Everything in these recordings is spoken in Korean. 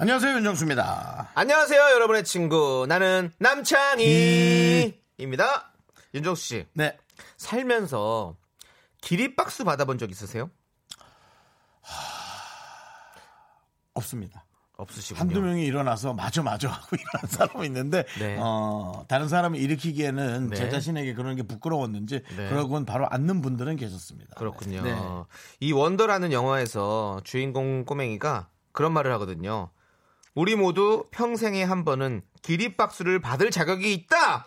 안녕하세요 윤정수입니다. 안녕하세요, 여러분의 친구. 나는 남창희입니다. 윤정수 씨, 네. 살면서 기립박수 받아본 적 있으세요? 없습니다. 없으시군요. 한두 명이 일어나서 마저 마저 하고 일어난 사람이 있는데 네. 어, 다른 사람을 일으키기에는 네. 제 자신에게 그런 게 부끄러웠는지 네. 그러고는 바로 앉는 분들은 계셨습니다. 그렇군요. 네. 이 원더라는 영화에서 주인공 꼬맹이가 그런 말을 하거든요. 우리 모두 평생에 한 번은 기립박수를 받을 자격이 있다.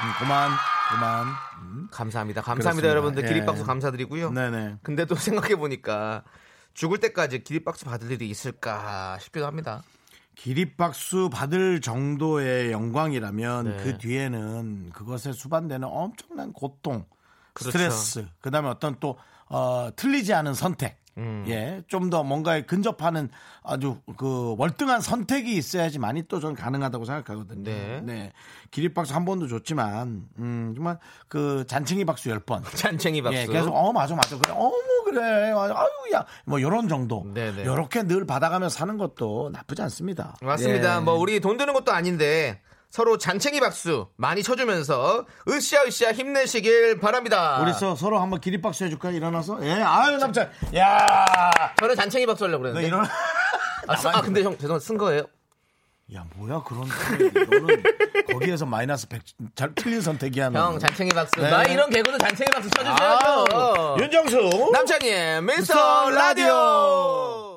음, 그만 그만. 음. 감사합니다. 감사합니다, 그렇습니다. 여러분들. 예. 기립박수 감사드리고요. 네네. 근데 또 생각해 보니까 죽을 때까지 기립박수 받을 일이 있을까 싶기도 합니다. 기립박수 받을 정도의 영광이라면 네. 그 뒤에는 그것에 수반되는 엄청난 고통, 그렇죠. 스트레스, 그 다음에 어떤 또 어, 틀리지 않은 선택, 음. 예, 좀 더 뭔가에 근접하는 아주 그 월등한 선택이 있어야지만이 또 저는 가능하다고 생각하거든요. 네. 기립박수 한 번도 좋지만, 음, 정말 그 잔챙이 박수 열 번. 잔챙이 박수. 예, 계속 어 맞아 맞아 그래 어머 그래 아유 야 뭐 요런 정도 네네. 요렇게 늘 받아가며 사는 것도 나쁘지 않습니다. 맞습니다. 예. 뭐 우리 돈 드는 것도 아닌데 서로 잔챙이 박수 많이 쳐주면서 으쌰으쌰 힘내시길 바랍니다. 우리 서, 서로 한번 기립박수 해줄까 일어나서 예 아유 남자 야 저는 잔챙이 박수 하려고 너 그랬는데. 일어나 아, 쓰- 아, 근데 형 죄송 쓴 거예요. 야 뭐야 그런 너는 거기에서 마이너스 100 잘 틀린 선택이야 너. 형 잔챙이 박수. 네. 나 이런 개그도 잔챙이 박수 쳐주셔야죠. 윤정수 남창희의 미스터 라디오.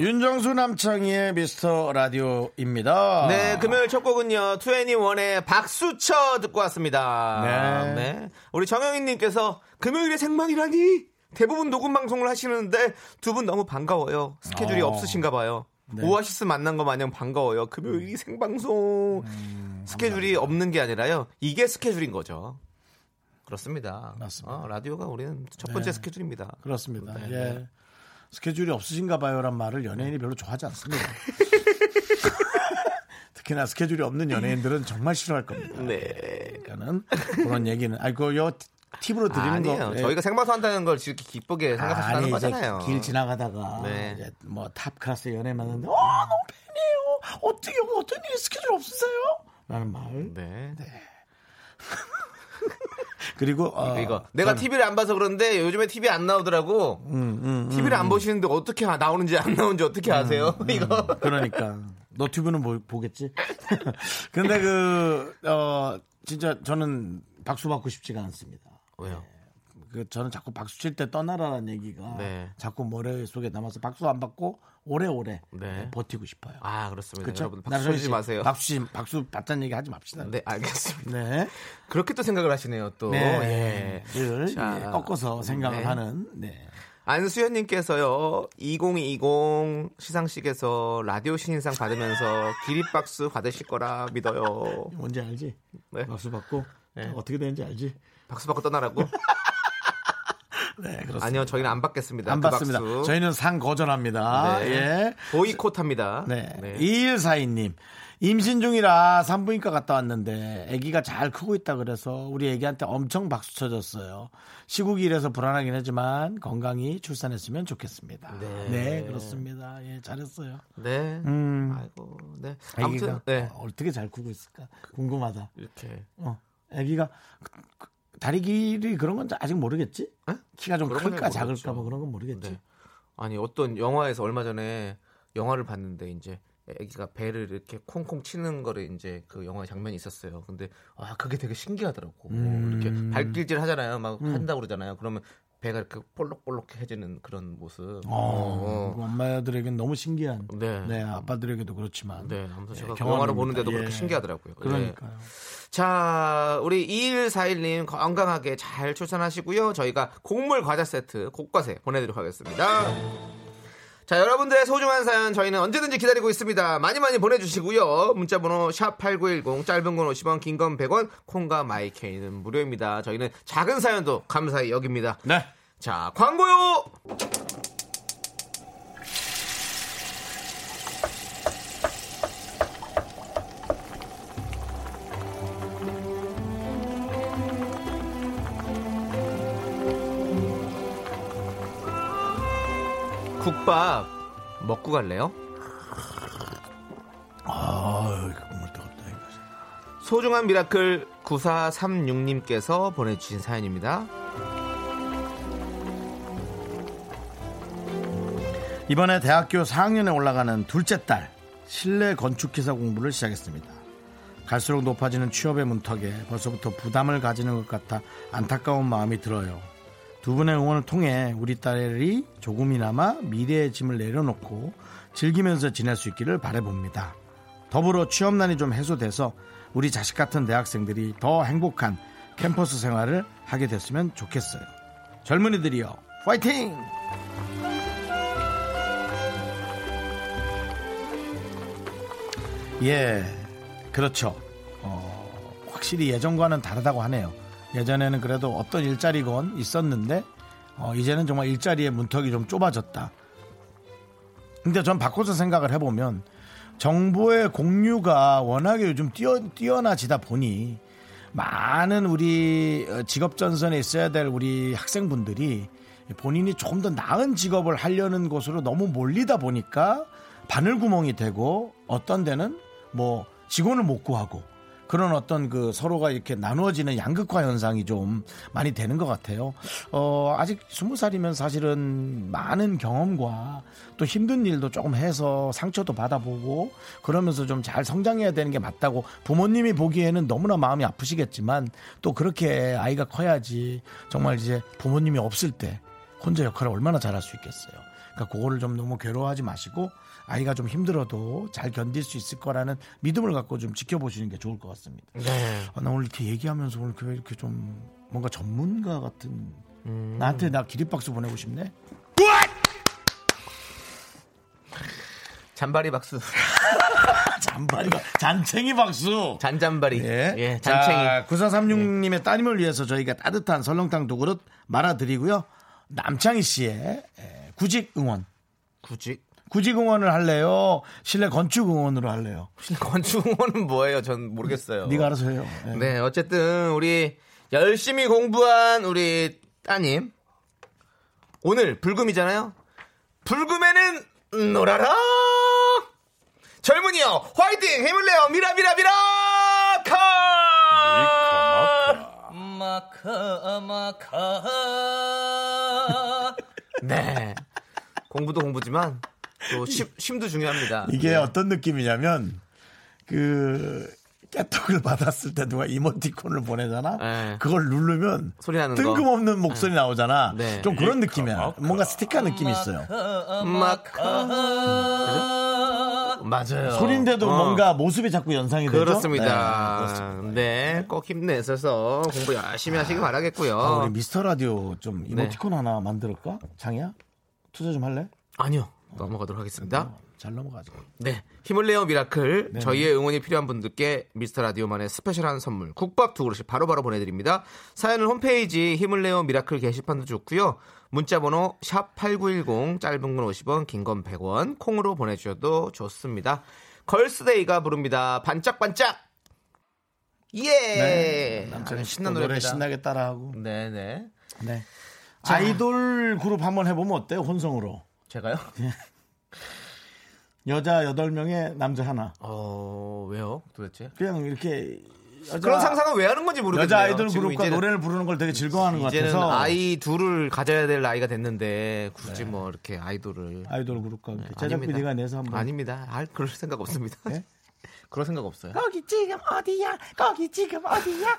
윤정수 남창희의 미스터 라디오입니다. 네, 금요일 첫 곡은요, 21의 박수쳐 듣고 왔습니다. 네. 네. 우리 정영희 님께서 금요일에 생방이라니? 대부분 녹음 방송을 하시는데 두 분 너무 반가워요. 스케줄이 어. 없으신가 봐요. 네. 오아시스 만난 거 마냥 반가워요. 금요일이 생방송. 음, 스케줄이 없는 게 아니라요. 이게 스케줄인 거죠. 그렇습니다. 맞습니다. 어, 라디오가 우리는 첫 번째 스케줄입니다. 그렇습니다. 네, 예. 네. 스케줄이 없으신가 봐요란 말을 연예인이 별로 좋아하지 않습니다. 특히나 스케줄이 없는 연예인들은 정말 싫어할 겁니다. 네. 그러니까는 그런 얘기는 아니 그요 팁으로 드리는 아니에요. 거 예. 저희가 생방송 한다는 걸 이렇게 기쁘게 생각하시는 이제 거잖아요. 길 지나가다가 네. 뭐탑 클래스 연예 만났는데 와 너무 팬이에요. 어떻게 어떤 일이 스케줄 없으세요? 라는 말. 네. 그리고 어, 이거 내가 저는- TV를 안 봐서 그런데 요즘에 TV 안 나오더라고. 음, 음, 음, TV를 안 보시는데 어떻게 아- 나오는지 안 나오는지 어떻게 아세요? 이거. 그러니까 너튜브는 뭐, 보겠지. 근데 그 어, 진짜 저는 박수 받고 싶지가 않습니다. 왜요? 그 저는 자꾸 박수 칠 때 떠나라는 얘기가 네. 자꾸 머릿속에 남아서 박수 안 받고 오래오래 네. 버티고 싶어요. 아 그렇습니다. 그렇죠? 여러분 박수 쳐주지 마세요. 박수 치- 박수 받자는 얘기 하지 맙시다. 네 알겠습니다. 네. 그렇게 또 생각을 하시네요. 또 네. 예. 늘 자, 예, 꺾어서 생각을 네. 하는 네. 안수현님께서요 2020 시상식에서 라디오 신인상 받으면서 기립박수 받으실 거라 믿어요. 뭔지 알지? 네. 박수 받고 네. 어떻게 되는지 알지? 박수 받고 떠나라고? 네, 그렇습니다. 아니요 저희는 안 받겠습니다. 안 그 받습니다. 박수. 저희는 상 거절합니다. 네. 예. 보이콧합니다. 네. 네. 2142님. 임신 중이라 산부인과 갔다 왔는데 아기가 잘 크고 있다 그래서 우리 아기한테 엄청 박수 쳐줬어요. 시국이 이래서 불안하긴 하지만 건강히 출산했으면 좋겠습니다. 네. 그렇습니다. 예, 잘했어요. 네. 음. 아이고, 네. 아무튼, 네. 어, 어떻게 잘 크고 있을까 궁금하다. 이렇게. 어, 아기가 그- 그 다리 길이 그런 건 아직 모르겠지? 에? 키가 좀 클까 잘 작을까. 뭐 그런 건 모르겠지. 네. 아니, 어떤 영화에서 얼마 전에 영화를 봤는데, 이제, 애기가 배를 이렇게 콩콩 치는 거를 이제 그 영화의 장면이 있었어요. 근데, 아, 그게 되게 신기하더라고. 음. 이렇게 발길질 하잖아요. 막 한다고 그러잖아요. 그러면 배가 이렇게 볼록볼록해지는 그런 모습. 어, 어. 엄마들에겐 너무 신기한. 네. 네, 아빠들에게도 그렇지만. 네, 아무튼 제가 경험입니다. 영화로 보는데도 예. 그렇게 신기하더라고요. 예. 그러니까요. 자, 우리 2141님 건강하게 잘 출산하시고요. 저희가 곡물 과자 세트 곡과세 보내드리도록 하겠습니다. 자, 여러분들의 소중한 사연 저희는 언제든지 기다리고 있습니다. 많이 많이 보내주시고요. 문자번호 샵8910 짧은 건 50원, 긴 건 100원, 콩과 마이케이는 무료입니다. 저희는 작은 사연도 감사히 여깁니다. 네. 자, 광고요! 국밥 먹고 갈래요? 아, 국물 뜨겁다, 이거. 소중한 Miracle 9436님께서 보내주신 사연입니다. 이번에 대학교 4학년에 올라가는 둘째 딸 실내 건축기사 공부를 시작했습니다. 갈수록 높아지는 취업의 문턱에 벌써부터 부담을 가지는 것 같아 안타까운 마음이 들어요. 두 분의 응원을 통해 우리 딸이 조금이나마 미래의 짐을 내려놓고 즐기면서 지낼 수 있기를 바라봅니다. 더불어 취업난이 좀 해소돼서 우리 자식 같은 대학생들이 더 행복한 캠퍼스 생활을 하게 됐으면 좋겠어요. 젊은이들이요, 파이팅! 예, 그렇죠. 어, 확실히 예전과는 다르다고 하네요. 예전에는 그래도 어떤 일자리건 있었는데, 어, 이제는 정말 일자리의 문턱이 좀 좁아졌다. 근데 전 바꿔서 생각을 해보면, 정보의 공유가 워낙에 요즘 뛰어, 뛰어나지다 보니, 많은 우리 어, 직업 전선에 있어야 될 우리 학생분들이 본인이 조금 더 나은 직업을 하려는 곳으로 너무 몰리다 보니까 바늘구멍이 되고 어떤 데는 뭐 직원을 못 구하고 그런 어떤 그 서로가 이렇게 나누어지는 양극화 현상이 좀 많이 되는 것 같아요. 어, 아직 스무 살이면 사실은 많은 경험과 또 힘든 일도 조금 해서 상처도 받아보고 그러면서 좀 잘 성장해야 되는 게 맞다고 부모님이 보기에는 너무나 마음이 아프시겠지만 또 그렇게 아이가 커야지 정말 이제 부모님이 없을 때 혼자 역할을 얼마나 잘할 수 있겠어요. 그러니까 그거를 좀 너무 괴로워하지 마시고 아이가 좀 힘들어도 잘 견딜 수 있을 거라는 믿음을 갖고 좀 지켜보시는 게 좋을 것 같습니다. 네. 아, 나 오늘 이렇게 얘기하면서 오늘 왜 이렇게 좀 뭔가 전문가 같은 나한테 나 기립박수 보내고 싶네. 잔바리 박수. 잔바리 박 잔챙이 박수. 잔잔바리. 예. 예, 잔챙이. 자, 9436님의 따님을 위해서 저희가 따뜻한 설렁탕 두 그릇 말아드리고요. 남창희 씨의 에, 구직 응원. 굳이. 구직 응원을 할래요? 실내 건축 응원으로 할래요? 건축원은 뭐예요? 전 모르겠어요. 네가 알아서 해요. 예. 네, 어쨌든 우리 열심히 공부한 우리 따님 오늘 불금이잖아요. 불금에는 놀아라. 젊은이요, 화이팅! 힘을 내요, 미라 미라 미라 카! 마카 마카. 네, 공부도 공부지만 또 쉼, 쉼도 중요합니다. 이게 네. 어떤 느낌이냐면 그 깨톡을 받았을 때 누가 이모티콘을 보내잖아. 네. 그걸 누르면 소리 나는 거. 뜬금없는 목소리 나오잖아. 네. 좀 그런 느낌이야. 뭔가 스티커 느낌이 있어요. 마카. 맞아요. 소리인데도 어. 뭔가 모습이 자꾸 연상이 되죠. 그렇습니다. 네, 그렇습니다. 네, 꼭 힘내셔서 공부 열심히 하시기 바라겠고요. 아, 우리 미스터 라디오 좀 이모티콘 하나 만들까? 장이야? 투자 좀 할래? 아니요, 넘어가도록 하겠습니다. 잘 넘어가죠. 네, 힘을 내요 Miracle. 네. 저희의 응원이 필요한 분들께 미스터 라디오만의 special한 선물 국밥 두 그릇씩 바로바로 보내드립니다. 사연은 홈페이지 힘을 내요 Miracle 게시판도 좋고요. 문자번호 샵 #8910 짧은 건 50원, 긴 건 100원 콩으로 보내주셔도 좋습니다. 걸스데이가 부릅니다. 반짝반짝. 예. 남자는 아주 신난 노래. 신나게 따라하고. 네네. 네. 아이돌 그룹 한번 해보면 어때요? 혼성으로. 제가요? 여자 8명에 남자 하나. 어 왜요? 도대체? 그냥 이렇게 여자, 그런 상상은 왜 하는 건지 모르겠네요. 여자 아이돌 그룹과 이제는- 노래를 부르는 걸 되게 즐거워하는 것 이제는 같아서 아이 둘을 가져야 될 나이가 됐는데 굳이 뭐 이렇게 아이돌을 아이돌 그룹과 네, 제작비 아닙니다. 네가 내서 한번 아닙니다. 아, 그럴 생각 없습니다. 네? 그럴 생각 없어요. 거기 지금 어디야? 거기 지금 어디야?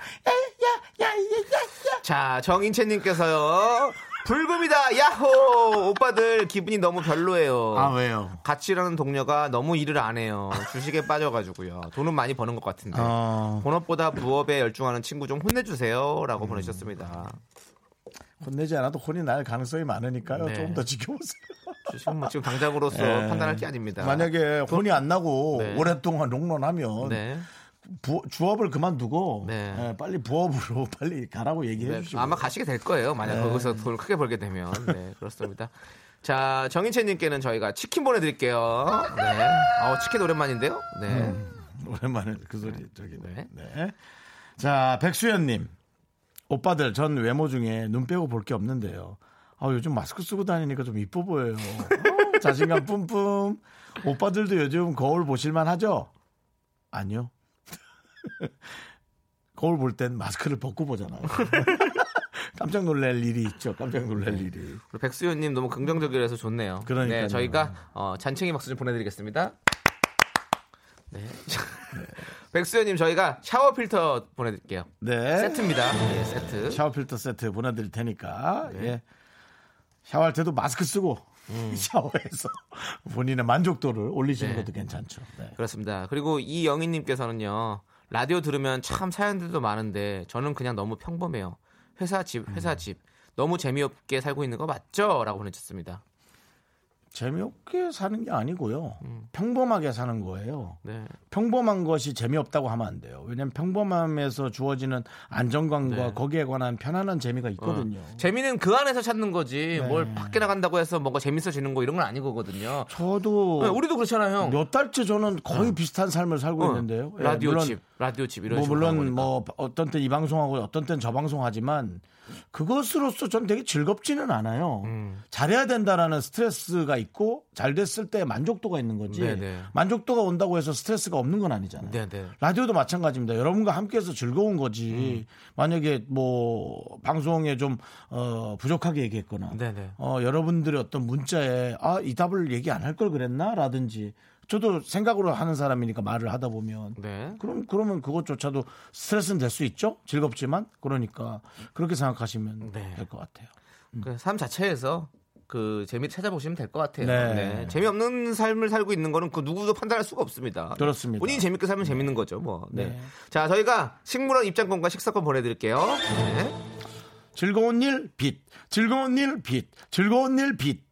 야야야야야 자, 정인채님께서요. 불금이다 야호 오빠들 기분이 너무 별로예요. 아 왜요? 같이 일하는 동료가 너무 일을 안 해요. 주식에 빠져가지고요. 돈은 많이 버는 것 같은데. 어, 본업보다 부업에 열중하는 친구 좀 혼내주세요라고 보내주셨습니다. 혼내지 않아도 혼이 날 가능성이 많으니까요. 네. 조금 더 지켜보세요. 지금 뭐 지금 당장으로서 예. 판단할 게 아닙니다. 만약에 혼이 안 나고 네. 오랫동안 롱런하면 네. 부, 주업을 그만두고 네. 예, 빨리 부업으로 빨리 가라고 얘기해 네, 주시고 아마 가시게 될 거예요. 만약 네. 거기서 돈을 크게 벌게 되면. 네, 그렇습니다. 자, 정인채님께는 저희가 치킨 보내드릴게요. 네. 어, 치킨 오랜만인데요? 네. 오랜만에 그 소리 저기 네. 네. 네. 자 백수연님 오빠들 전 외모 중에 눈 빼고 볼 게 없는데요. 아, 요즘 마스크 쓰고 다니니까 좀 이뻐 보여요. 어, 자신감 뿜뿜. 오빠들도 요즘 거울 보실만 하죠? 아니요. 거울 볼 땐 마스크를 벗고 보잖아요. 깜짝 놀랄 일이 있죠. 깜짝 놀랄 일이. 우리 백수연님 너무 긍정적이라서 좋네요. 그러니까요. 네, 저희가 어, 잔챙이 박수 좀 보내드리겠습니다. 네. 백수연님 저희가 샤워 필터 보내드릴게요. 네. 세트입니다. 네, 세트. 샤워 필터 세트 보내드릴 테니까 예. 샤워할 때도 마스크 쓰고 샤워해서 본인의 만족도를 올리시는 네. 것도 괜찮죠. 네. 그렇습니다. 그리고 이영희님께서는요 라디오 들으면 참 사연들도 많은데 저는 그냥 너무 평범해요. 회사 집 음. 회사 집 너무 재미없게 살고 있는 거 맞죠?라고 보내주셨습니다. 재미없게 사는 게 아니고요. 평범하게 사는 거예요. 네, 평범한 것이 재미없다고 하면 안 돼요. 왜냐하면 평범함에서 주어지는 안정감과 네. 거기에 관한 편안한 재미가 있거든요. 어, 재미는 그 안에서 찾는 거지 네. 뭘 밖에 나간다고 해서 뭔가 재밌어지는 거 이런 건 아니거든요. 저도 네, 우리도 그렇잖아요, 형. 몇 달째 저는 거의 비슷한 삶을 살고 어, 있는데요. 예, 라디오 집, 라디오 집 이런 뭐 물론. 뭐 어떤 땐이 방송하고 어떤 땐 저 방송하지만 그것으로서 전 되게 즐겁지는 않아요. 음. 잘해야 된다라는 스트레스가 있고 잘 됐을 때 만족도가 있는 거지. 네네. 만족도가 온다고 해서 스트레스가 없는 건 아니잖아요. 네, 네. 라디오도 마찬가지입니다. 여러분과 함께해서 즐거운 거지. 음. 만약에 뭐 방송에 좀 어, 부족하게 얘기했거나, 네, 네. 어, 여러분들의 어떤 문자에 아 이 답을 얘기 안 할 걸 그랬나라든지 저도 생각으로 하는 사람이니까 말을 하다 보면 네. 그럼 그러면 그것조차도 스트레스는 될 수 있죠. 즐겁지만 그러니까 그렇게 생각하시면 네. 될것 같아요. 그삶 자체에서 그 재미 찾아보시면 될 것 같아요. 네. 네. 재미없는 삶을 살고 있는 거는 그 누구도 판단할 수가 없습니다. 그렇습니다. 본인이 재밌게 살면 재밌는 거죠, 뭐. 네. 네. 자, 저희가 식물원 입장권과 식사권 보내드릴게요. 네. 즐거운 일 빛, 즐거운 일 빛, 즐거운 일 빛.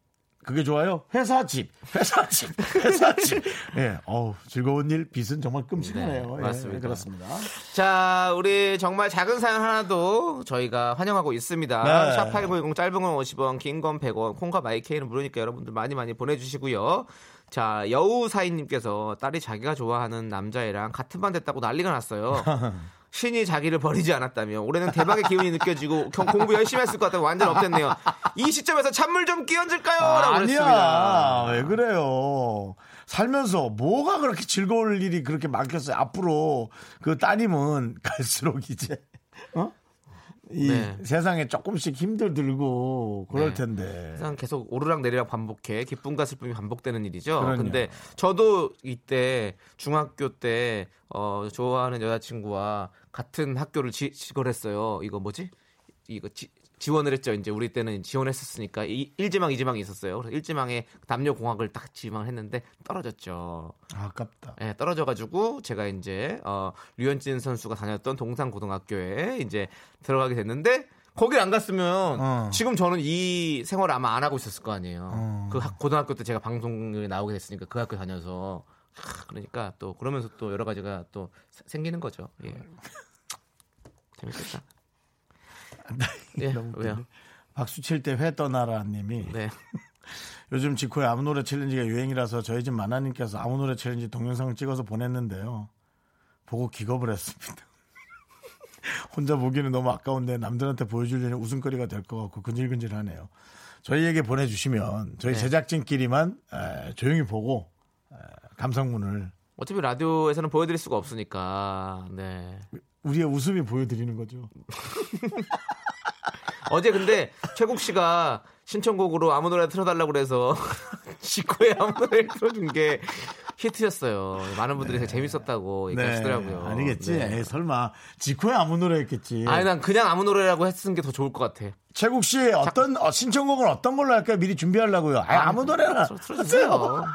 그게 좋아요. 회사 집, 회사 집, 회사 집. 예, 어우, 즐거운 일 빛은 정말 끔찍하네요. 네, 예, 맞습니다. 그렇습니다. 자, 우리 정말 작은 사연 하나도 저희가 환영하고 있습니다. 네. 샵8910 짧은 건 50원, 긴 건 100원, 콩과 마이케이는 무료니까 여러분들 많이 많이 보내주시고요. 자, 여우사인님께서 딸이 자기가 좋아하는 남자애랑 같은 반 됐다고 난리가 났어요. 신이 자기를 버리지 않았다며 올해는 대박의 기운이 느껴지고 경- 공부 열심히 했을 것 같다고 완전 업됐네요. 이 시점에서 찬물 좀 끼얹을까요? 라고 아 니야. 그랬습니다. 왜 그래요? 살면서 뭐가 그렇게 즐거울 일이 그렇게 많겠어요? 앞으로 그 따님은 갈수록 이제, 어? 이 네. 세상에 조금씩 힘들 들고 그럴 네. 텐데. 항상 계속 오르락 내리락 반복해 기쁨과 슬픔이 반복되는 일이죠. 그럼요. 근데 저도 이때 중학교 때 어, 좋아하는 여자친구와 같은 학교를 지, 지원했어요. 이거 뭐지? 이거 지, 지원을 했죠. 이제 우리 때는 지원했었으니까 이, 1지망, 2지망이 있었어요. 그래서 1지망에 남녀 공학을 딱 지망을 했는데 떨어졌죠. 아깝다. 예, 떨어져 가지고 제가 이제 어, 류현진 선수가 다녔던 동산 고등학교에 이제 들어가게 됐는데 거길 안 갔으면 어. 지금 저는 이 생활을 아마 안 하고 있었을 거 아니에요. 어. 그 학- 고등학교 때 제가 방송에 나오게 됐으니까 그 학교 다녀서 하, 그러니까 또 그러면서 또 여러 가지가 또 세- 생기는 거죠. 예. 재밌겠다. 예, 너무 왜요? 박수 칠 때 회 떠나라 님이 네. 요즘 직후에 아무 노래 challenge가 유행이라서 저희 집 마나님께서 아무 노래 challenge 동영상을 찍어서 보냈는데요. 보고 기겁을 했습니다. 혼자 보기는 너무 아까운데 남들한테 보여주려니 웃음거리가 될 것 같고 근질근질하네요. 저희에게 보내주시면 저희 네. 제작진끼리만 에, 조용히 보고 에, 감상문을 어차피 라디오에서는 보여드릴 수가 없으니까. 네. 우리의 웃음이 보여드리는 거죠. 어제 근데 최국 씨가 신청곡으로 아무 노래 틀어달라고 그래서 직후에 아무 노래 틀어준 게 히트였어요. 많은 분들이 되게 재밌었다고 얘기하시더라고요. 네. 아니겠지. 네. 에이, 설마 지코의 아무 노래였겠지. 아니 난 그냥 아무 노래라고 했은 게 더 좋을 것 같아. 최국 씨 어떤 어, 신청곡은 어떤 걸로 할까요? 미리 준비하려고요. 아, 아무 노래나 틀어- 틀어주세요.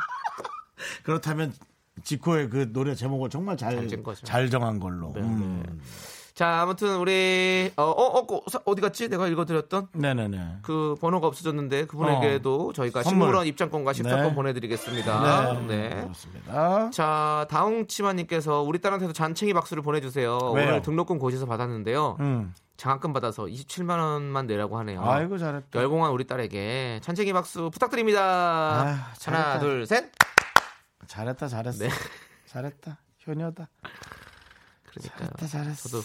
그렇다면 지코의 그 노래 제목을 정말 잘, 거죠. 잘 정한 걸로. 네, 음. 자 아무튼 우리 어, 어, 어, 어, 어디 갔지? 내가 읽어드렸던 네네네. 그 번호가 없어졌는데 그분에게도 저희가 선물. 식물원 입장권과 식사권 네. 보내드리겠습니다. 네. 그렇습니다. 자 다홍치마님께서 우리 딸한테도 잔챙이 박수를 보내주세요. 왜요? 오늘 등록금 고시에서 받았는데요. 음. 장학금 받아서 27만 원만 내라고 하네요. 아이고 잘했다. 열공한 우리 딸에게 잔챙이 박수 부탁드립니다. 아, 잘했다. 하나 둘 셋. 잘했다 잘했어. 네. 잘했다. 효녀다. 그러니까요. 잘했다 잘했어. 저도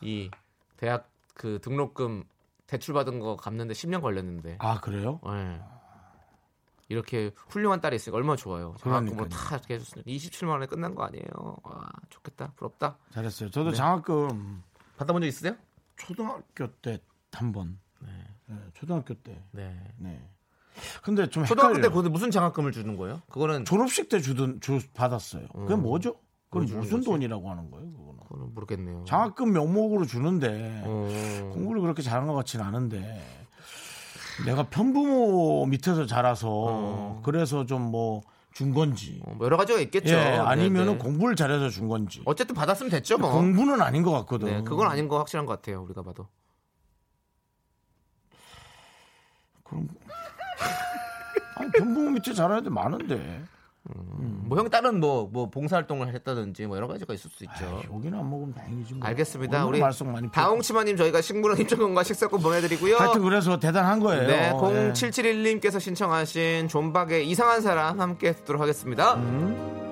이 대학 그 등록금 대출 받은 거 갚는데 10년 걸렸는데 아 그래요? 예. 이렇게 훌륭한 딸이 있으니까 얼마나 좋아요. 장학금으로 그러니까요. 다 이렇게 해줬으니까 27만 원에 끝난 거 아니에요. 와 좋겠다 부럽다. 잘했어요. 저도 네. 장학금 받아본 적 있으세요? 초등학교 때 한 번. 네, 초등학교 때. 네. 네. 근데 좀 초등학교 때 헷갈려요. 그 무슨 장학금을 주는 거예요? 그거는 졸업식 때 주던 주 받았어요. 그게 뭐죠? 그건 무슨 거지? 돈이라고 하는 거예요? 그거는. 그거는 모르겠네요. 장학금 명목으로 주는데 어. 공부를 그렇게 잘한 것 같지는 않은데 내가 편부모 밑에서 자라서 어. 그래서 좀뭐 준 건지 어, 뭐 여러 가지가 있겠죠. 예, 아니면은 네, 네. 공부를 잘해서 준 건지 어쨌든 받았으면 됐죠 뭐. 공부는 아닌 것 같거든. 네, 그건 아닌 거 확실한 것 같아요. 우리가 봐도. 그럼 편부모 밑에 자라야 돼 많은데 뭐형 딸은 뭐 뭐 봉사활동을 했다든지 뭐 여러 가지가 있을 수 있죠. 아이, 여기는 안 먹으면 다행이지 뭐. 알겠습니다. 우리. 다홍치마님 저희가 식물원 입장권과 식사권 보내드리고요. 하여튼 그래서 대단한 거예요. 네, 예. 0771님께서 신청하신 존박의 이상한 사람 함께 듣도록 하겠습니다. 음.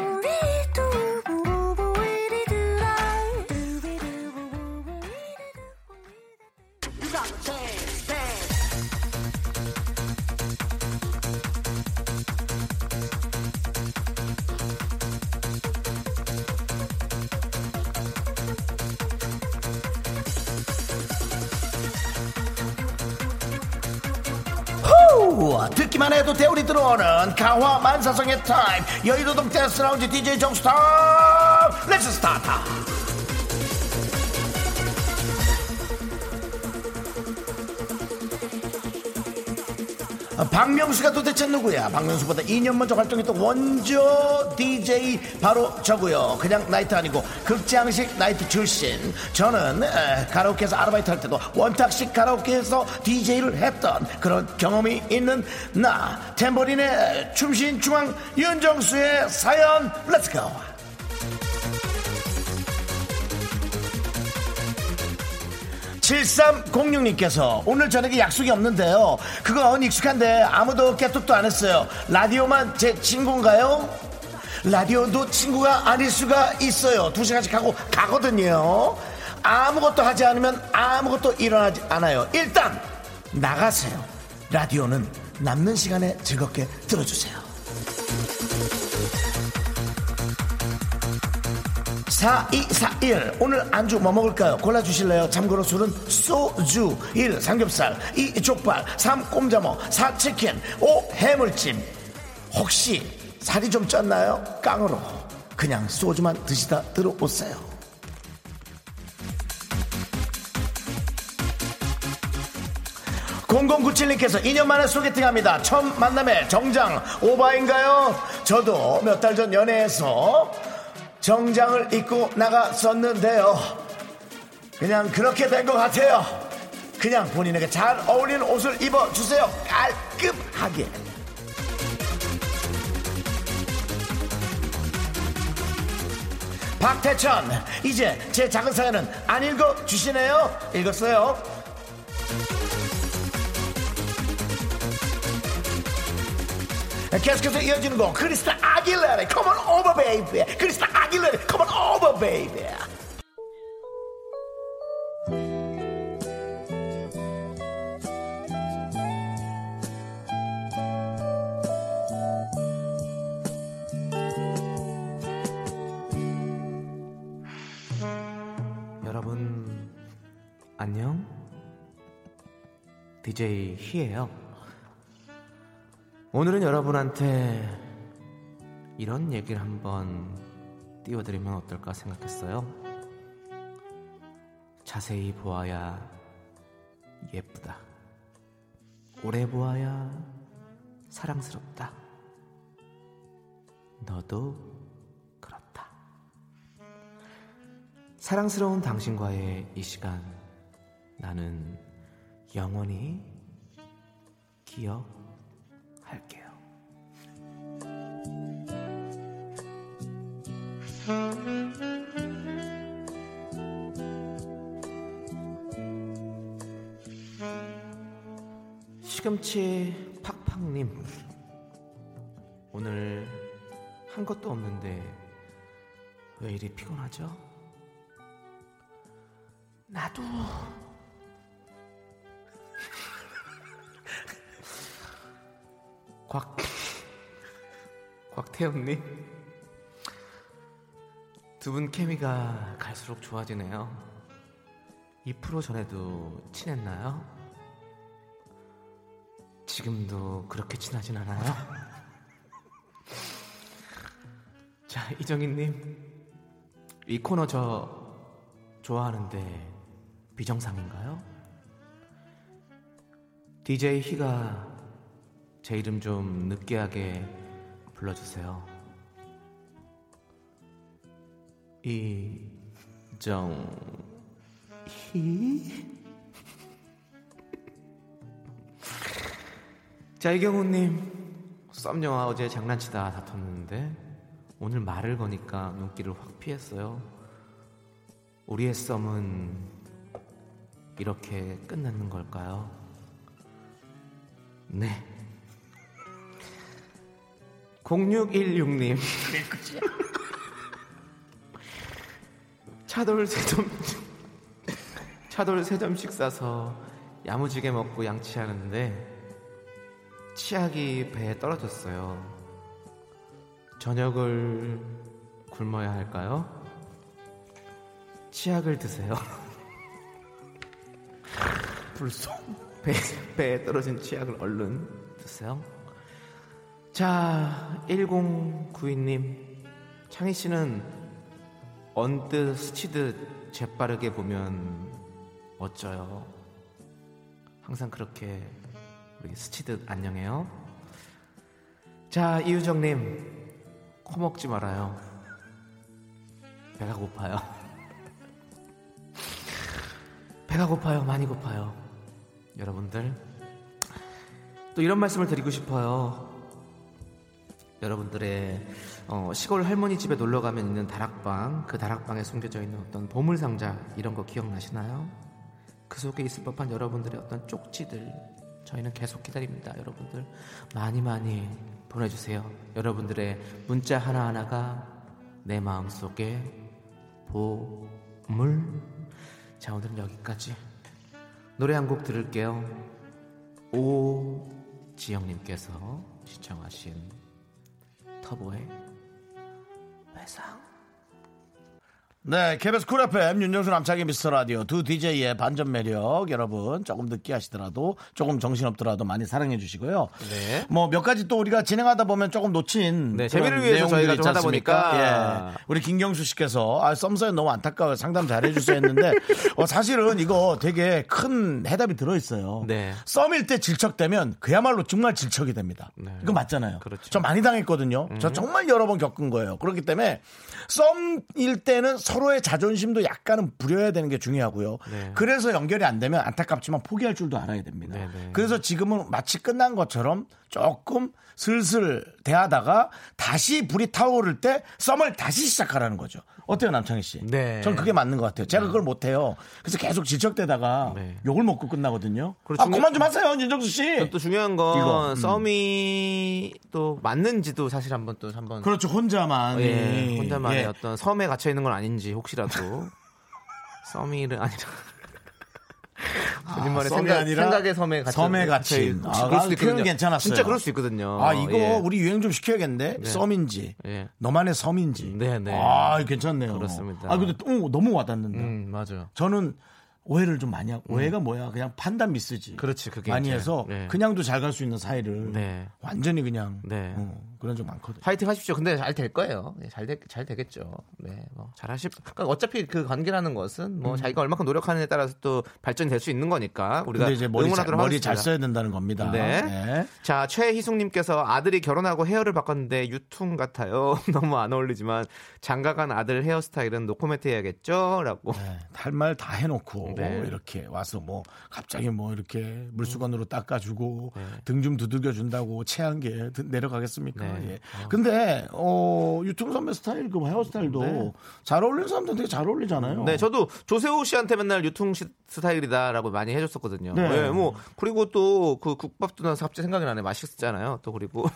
들어오는 가화만사성의 타임 여의도동 댄스 라운지 DJ 정스타 let's start 박명수가 도대체 누구야? 박명수보다 2년 먼저 활동했던 원조 DJ 바로 저고요. 그냥 나이트 아니고 극장식 나이트 출신. 저는 에, 가라오케에서 아르바이트 할 때도 원탁식 가라오케에서 DJ를 했던 그런 경험이 있는 나. 탬버린의 춤신춤왕 윤정수의 사연 let's go. 7306님께서 오늘 저녁에 약속이 없는데요. 그건 익숙한데 아무도 깨톡도 안 했어요. 라디오만 제 친구인가요? 라디오도 친구가 아닐 수가 있어요. 두 시간씩 하고 가거든요. 아무것도 하지 않으면 아무것도 일어나지 않아요. 일단 나가세요. 라디오는 남는 시간에 즐겁게 들어주세요. 4241 오늘 안주 뭐 먹을까요? 골라주실래요? 참고로 술은 소주 1 삼겹살 2 족발 3 꼼자모 4 치킨 5 해물찜 혹시 살이 좀 쪘나요? 깡으로 그냥 소주만 드시다 들어오세요 공공구칠님께서 2년 만에 소개팅합니다. 처음 만남에 정장 오바인가요? 저도 몇 달 전 연애해서 정장을 입고 나갔었는데요. 그냥 그렇게 된 것 같아요. 그냥 본인에게 잘 어울리는 옷을 입어주세요. 깔끔하게. 박태천 이제 제 작은 사연은 안 읽어 주시네요 읽었어요 계속해서 이어지는 거 크리스타 아길레르 Come on over baby. 크리스타 아길레르 Come on over baby. 여러분 안녕? DJ 희예요 오늘은 여러분한테 이런 얘기를 한번 띄워드리면 어떨까 생각했어요. 자세히 보아야 예쁘다. 오래 보아야 사랑스럽다. 너도 그렇다. 사랑스러운 당신과의 이 시간 나는 영원히 기억 시금치 팍팍님 오늘 한 것도 없는데 왜 이리 피곤하죠? 나도 곽 곽태훈님 두 분 케미가 갈수록 좋아지네요. 2% 전에도 친했나요? 지금도 그렇게 친하진 않아요? 자 이정희님 이 코너 저 좋아하는데 비정상인가요? DJ 희가 제 이름 좀 느끼하게 불러주세요. 이정희 자 이경우님 썸녀와 어제 장난치다 다퉜는데 오늘 말을 거니까 눈길을 확 피했어요. 우리의 썸은 이렇게 끝나는 걸까요? 네. 0616님. 차돌 세점 차돌 세 점씩 싸서 야무지게 먹고 양치하는데 치약이 배에 떨어졌어요. 저녁을 굶어야 할까요? 치약을 드세요. 불송 배, 배에 떨어진 치약을 얼른 드세요. 자, 1092님. 창희 씨는 언뜻 스치듯 재빠르게 보면 어쩌요? 항상 그렇게 우리 스치듯 안녕해요. 자, 이유정님. 코 먹지 말아요. 배가 고파요. 배가 고파요. 많이 고파요. 여러분들. 또 이런 말씀을 드리고 싶어요. 여러분들의 어, 시골 할머니 집에 놀러 가면 있는 다락방, 그 다락방에 숨겨져 있는 어떤 보물 상자 이런 거 기억나시나요? 그 속에 있을 법한 여러분들의 어떤 쪽지들 저희는 계속 기다립니다. 여러분들 많이 많이 보내주세요. 여러분들의 문자 하나 하나가 내 마음 속에 보물. 자 오늘은 여기까지 노래 한 곡 들을게요. 오지영님께서 시청하신 터보의 회상. 네, KBS 쿨 FM 윤정수 남창희 미스터 라디오 두 DJ의 반전 매력 여러분 조금 늦게 하시더라도 조금 정신없더라도 많이 사랑해 주시고요. 네. 뭐 몇 가지 또 우리가 진행하다 보면 조금 놓친 네, 재미를 위해서 저희가 좀 하다? 보니까. 예. 우리 김경수 씨께서 아, 썸사연 너무 안타까워요. 상담 잘해 주세요 했는데 어, 사실은 이거 되게 큰 해답이 들어 있어요. 네. 썸일 때 질척되면 그야말로 정말 질척이 됩니다. 네. 이거 맞잖아요. 그렇죠. 음. 저 많이 당했거든요. 저 정말 여러 번 겪은 거예요. 그렇기 때문에 썸일 때는 서로의 자존심도 약간은 부려야 되는 게 중요하고요. 네. 그래서 연결이 안 되면 안타깝지만 포기할 줄도 알아야 됩니다. 네, 네. 그래서 지금은 마치 끝난 것처럼 조금 슬슬 대하다가 다시 불이 타오를 때 썸을 다시 시작하라는 거죠. 어때요, 남창희 씨? 네. 전 그게 맞는 것 같아요. 제가 그걸 못 해요. 그래서 계속 질척대다가 네. 욕을 먹고 끝나거든요. 그리고 아, 그만 좀 하세요, 윤정수 씨. 또 중요한 건 이거, 음. 썸이 또 맞는지도 사실 한번 또 한번 그렇죠, 혼자만. 예, 혼자만의 예. 어떤 섬에 갇혀 있는 건 아닌지 혹시라도 썸이를 아니라 본인만의 썸이 생각, 아니라 생각의 섬에 갇혀 섬에 갇힌. 아, 그럴 수도 아, 있거든요. 괜찮았어요. 진짜 그럴 수 있거든요. 아, 이거 예. 우리 유행 좀 시켜야겠는데? 네. 썸인지. 예. 너만의 섬인지. 네, 네. 아, 괜찮네요. 그렇습니다. 아, 근데 또 너무 와닿는다. 음, 맞아요. 저는 오해를 좀 많이 하고, 오해가 뭐야? 그냥 판단 미스지. 그렇지, 그게 많이 이제. 해서 네. 그냥도 잘 갈 수 있는 사이를 네. 완전히 그냥 네. 어, 그런 적 많거든요. 파이팅 하십시오. 근데 잘 될 거예요. 네, 잘, 되, 잘 되겠죠. 네, 뭐, 잘 하실, 그러니까 어차피 그 관계라는 것은 음. 뭐 자기가 얼마큼 노력하느냐에 따라서 또 발전이 될 수 있는 거니까 우리가 근데 이제 머리, 잘, 응원하도록 머리 하겠습니다. 잘 써야 된다는 겁니다. 네. 자, 최희숙님께서 아들이 결혼하고 헤어를 바꿨는데 유퉁 같아요. 너무 안 어울리지만 장가간 아들 헤어스타일은 노코멘트 해야겠죠? 라고. 네, 할말 다 해놓고 네. 이렇게 와서 뭐 갑자기 뭐 이렇게 물수건으로 닦아주고 네. 등좀 두들겨 준다고 체한 게 드- 내려가겠습니까? 네. 예. 근데 어 유튜브 선배 스타일 그 헤어스타일도 네. 잘 어울리는 사람들 되게 잘 어울리잖아요. 네, 저도 조세호 씨한테 맨날 시- 스타일이다라고 많이 해줬었거든요. 네. 네, 뭐 그리고 또 그 국밥도 나서 갑자기 생각이 나네. 맛있었잖아요. 또 그리고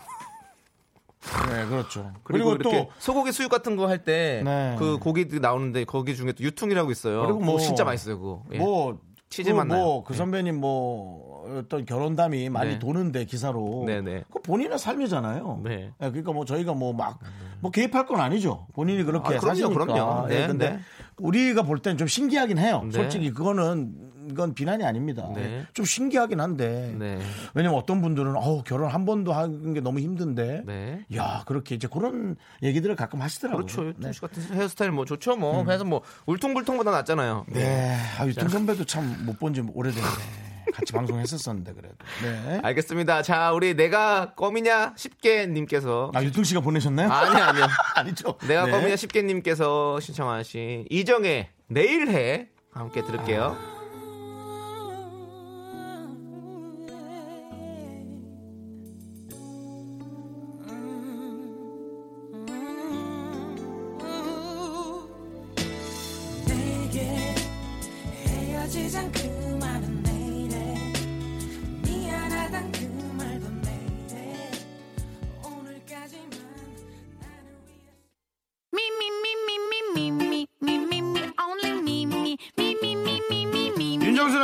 네, 그렇죠. 그리고, 그리고, 이렇게 또 소고기 수육 같은 거 할 때그 네. 고기 나오는데 거기 중에 또 유퉁이라고 있어요. 그리고 뭐- 진짜 맛있어요. 그거. 예. 뭐 치즈 그 맛나요. 뭐, 그 네. 선배님 뭐 어떤 결혼담이 많이 네. 도는데 기사로 네, 네. 그 본인의 삶이잖아요. 네. 예, 그러니까 뭐 저희가 뭐막뭐 개입할 건 아니죠. 본인이 그렇게 아, 그럼요, 사시니까. 그럼요. 예, 네, 근데 네. 우리가 볼 땐 좀 신기하긴 해요. 네. 솔직히 그거는 이건 비난이 아닙니다. 네. 예, 좀 신기하긴 한데 네. 왜냐면 어떤 분들은 어우 결혼 한 번도 하는 게 너무 힘든데 네. 야 그렇게 이제 그런 얘기들을 가끔 하시더라고요. 그렇죠. 네. 씨 같은 헤어스타일 뭐 좋죠. 뭐 그래서 뭐 울퉁불퉁보다 낫잖아요. 네. 아, 유통 선배도 참 못 본 지 오래됐는데. 같이 방송했었었는데 그래도. 네. 알겠습니다. 자, 우리 내가 껌이냐 쉽게 님께서 아, 유통 씨가 보내셨나요? 아니 아니요. 아니죠. 내가 네. 껌이냐 쉽게 님께서 신청하신 이정의 내일 해 함께 들을게요. 내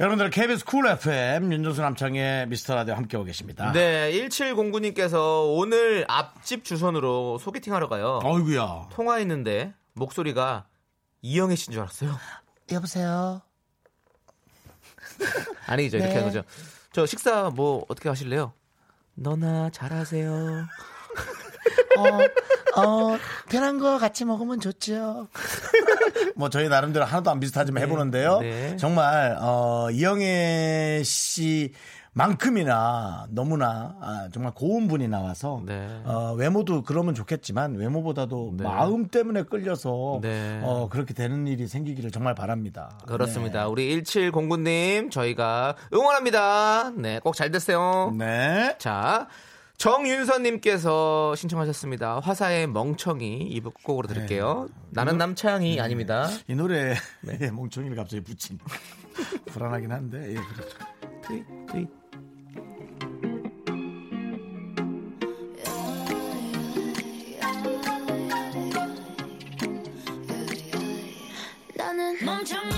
여러분들 KBS 쿨 FM 윤정수 남창희 미스터 라디오 함께하고 계십니다. 네, 1709님께서 오늘 앞집 주선으로 소개팅 하러 가요. 어이구야. 통화했는데 목소리가 이영애 씨인 줄 알았어요. 여보세요. 아니죠, 이렇게 네. 하는 거죠. 저 식사 뭐 어떻게 하실래요? 너나 잘하세요. 어, 어, 편한 거 같이 먹으면 좋죠. 뭐 저희 나름대로 하나도 안 비슷하지만 해보는데요. 네. 정말 어, 이영애 씨. 만큼이나 너무나 아, 정말 고운 분이 나와서 네. 어, 외모도 그러면 좋겠지만 외모보다도 네. 마음 때문에 끌려서 네. 어, 그렇게 되는 일이 생기기를 정말 바랍니다. 그렇습니다. 우리 1709님 저희가 응원합니다. 네, 꼭잘 됐어요. 네. 자, 정윤서님께서 신청하셨습니다. 화사의 멍청이 이 곡으로 들을게요. 네. 나는 남창이 아닙니다. 이 노래에 네. 멍청이를 갑자기 붙인 불안하긴 한데 예, 그렇죠. 트윗, 트윗. 나는 멍청이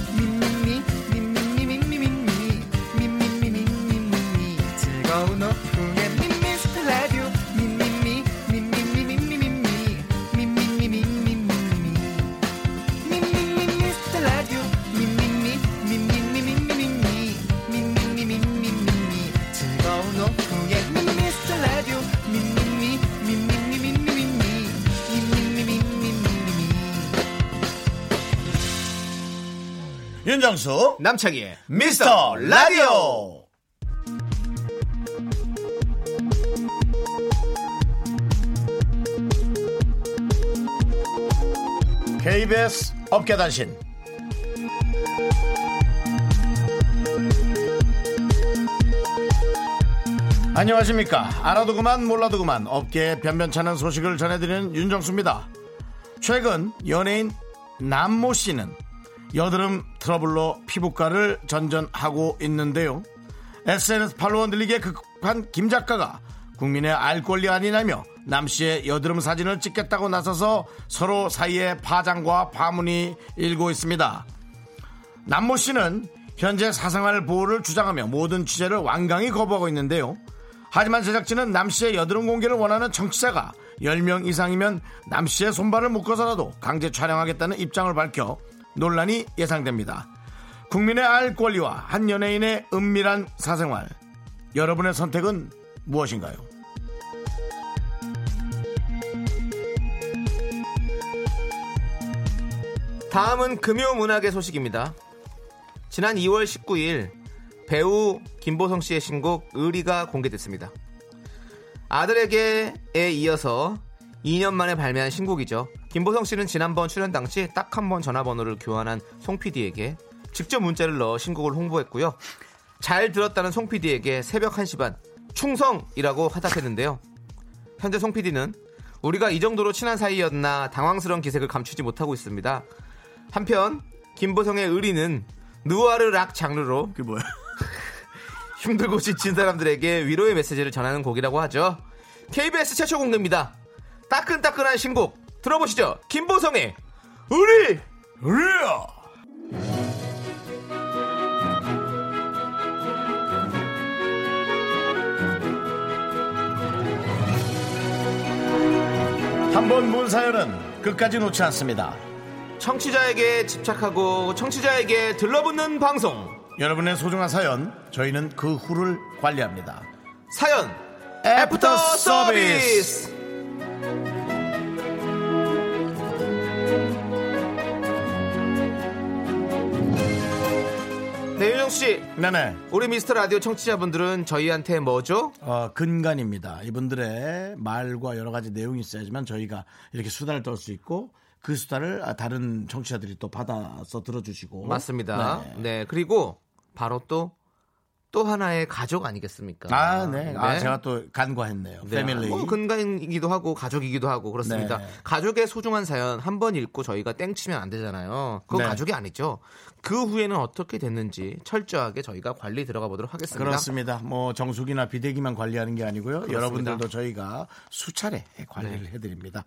윤정수 남창희의 미스터 라디오. KBS 업계단신. 안녕하십니까? 알아도 그만 몰라도 그만 업계에 변변찮은 소식을 전해드리는 윤정수입니다. 최근 연예인 남모 씨는 여드름 트러블로 피부과를 전전하고 있는데요. SNS 팔로워 늘리기에 극한 김 작가가 국민의 알 권리 아니냐며 남 씨의 여드름 사진을 찍겠다고 나서서 서로 사이에 파장과 파문이 일고 있습니다. 남모 씨는 현재 사생활 보호를 주장하며 모든 취재를 완강히 거부하고 있는데요. 하지만 제작진은 남 씨의 여드름 공개를 원하는 청취자가 10명 이상이면 남 씨의 손발을 묶어서라도 강제 촬영하겠다는 입장을 밝혀 논란이 예상됩니다. 국민의 알 권리와 한 연예인의 은밀한 사생활. 여러분의 선택은 무엇인가요? 다음은 금요 문학의 소식입니다. 지난 2월 19일 배우 김보성 씨의 신곡 의리가 공개됐습니다. 아들에게에 이어서 2년 만에 발매한 신곡이죠. 김보성 씨는 지난번 출연 당시 딱 한 번 전화번호를 교환한 송 PD에게 직접 문자를 넣어 신곡을 홍보했고요. 잘 들었다는 송 PD에게 새벽 1시 반 충성이라고 화답했는데요. 현재 송 PD는 우리가 이 정도로 친한 사이였나 당황스러운 기색을 감추지 못하고 있습니다. 한편 김보성의 의리는 누아르 락 장르로 그게 뭐야? 힘들고 지친 사람들에게 위로의 메시지를 전하는 곡이라고 하죠. KBS 최초 공개입니다. 따끈따끈한 신곡 들어보시죠. 김보성의 의리 으아! 한번 본 사연은 끝까지 놓지 않습니다. 청취자에게 집착하고 청취자에게 들러붙는 방송 여러분의 소중한 사연, 저희는 그 후를 관리합니다. 사연 애프터. 서비스 윤정 씨 네네. 우리 미스터 라디오 청취자분들은 저희한테 뭐죠? 어, 근간입니다. 이분들의 말과 여러 가지 내용이 있어야지만 저희가 이렇게 수다를 떨 수 있고 그 수다를 아, 다른 청취자들이 또 받아서 들어주시고. 맞습니다. 네. 네. 그리고 바로 또, 또 하나의 가족 아니겠습니까? 아, 네. 아, 제가 또 간과했네요. 네, 패밀리. 뭐 근간이기도 하고 가족이기도 하고 그렇습니다. 네. 가족의 소중한 사연 한 번 읽고 저희가 땡치면 안 되잖아요. 그건 네. 가족이 아니죠. 그 후에는 어떻게 됐는지 철저하게 저희가 관리 들어가 보도록 하겠습니다. 그렇습니다. 뭐 정수기나 비대기만 관리하는 게 아니고요. 여러분들도 저희가 수차례 관리를 네. 해드립니다.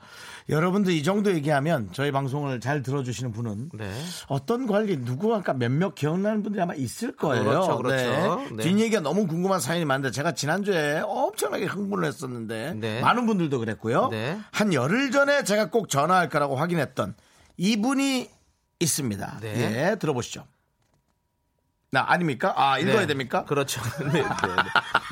여러분들 이 정도 얘기하면 저희 방송을 잘 들어주시는 분은 네. 어떤 관리 누구 아까 몇몇 기억나는 분들이 아마 있을 거예요. 그렇죠, 그렇죠. 네. 뒷얘기가 너무 궁금한 사연이 많은데 제가 지난주에 엄청나게 흥분을 했었는데 네. 많은 분들도 그랬고요. 네. 한 열흘 전에 제가 꼭 전화할 거라고 확인했던 이분이 있습니다. 네. 예, 들어보시죠. 나 아닙니까? 아 읽어야 네. 됩니까? 그렇죠. 네, 네, 네.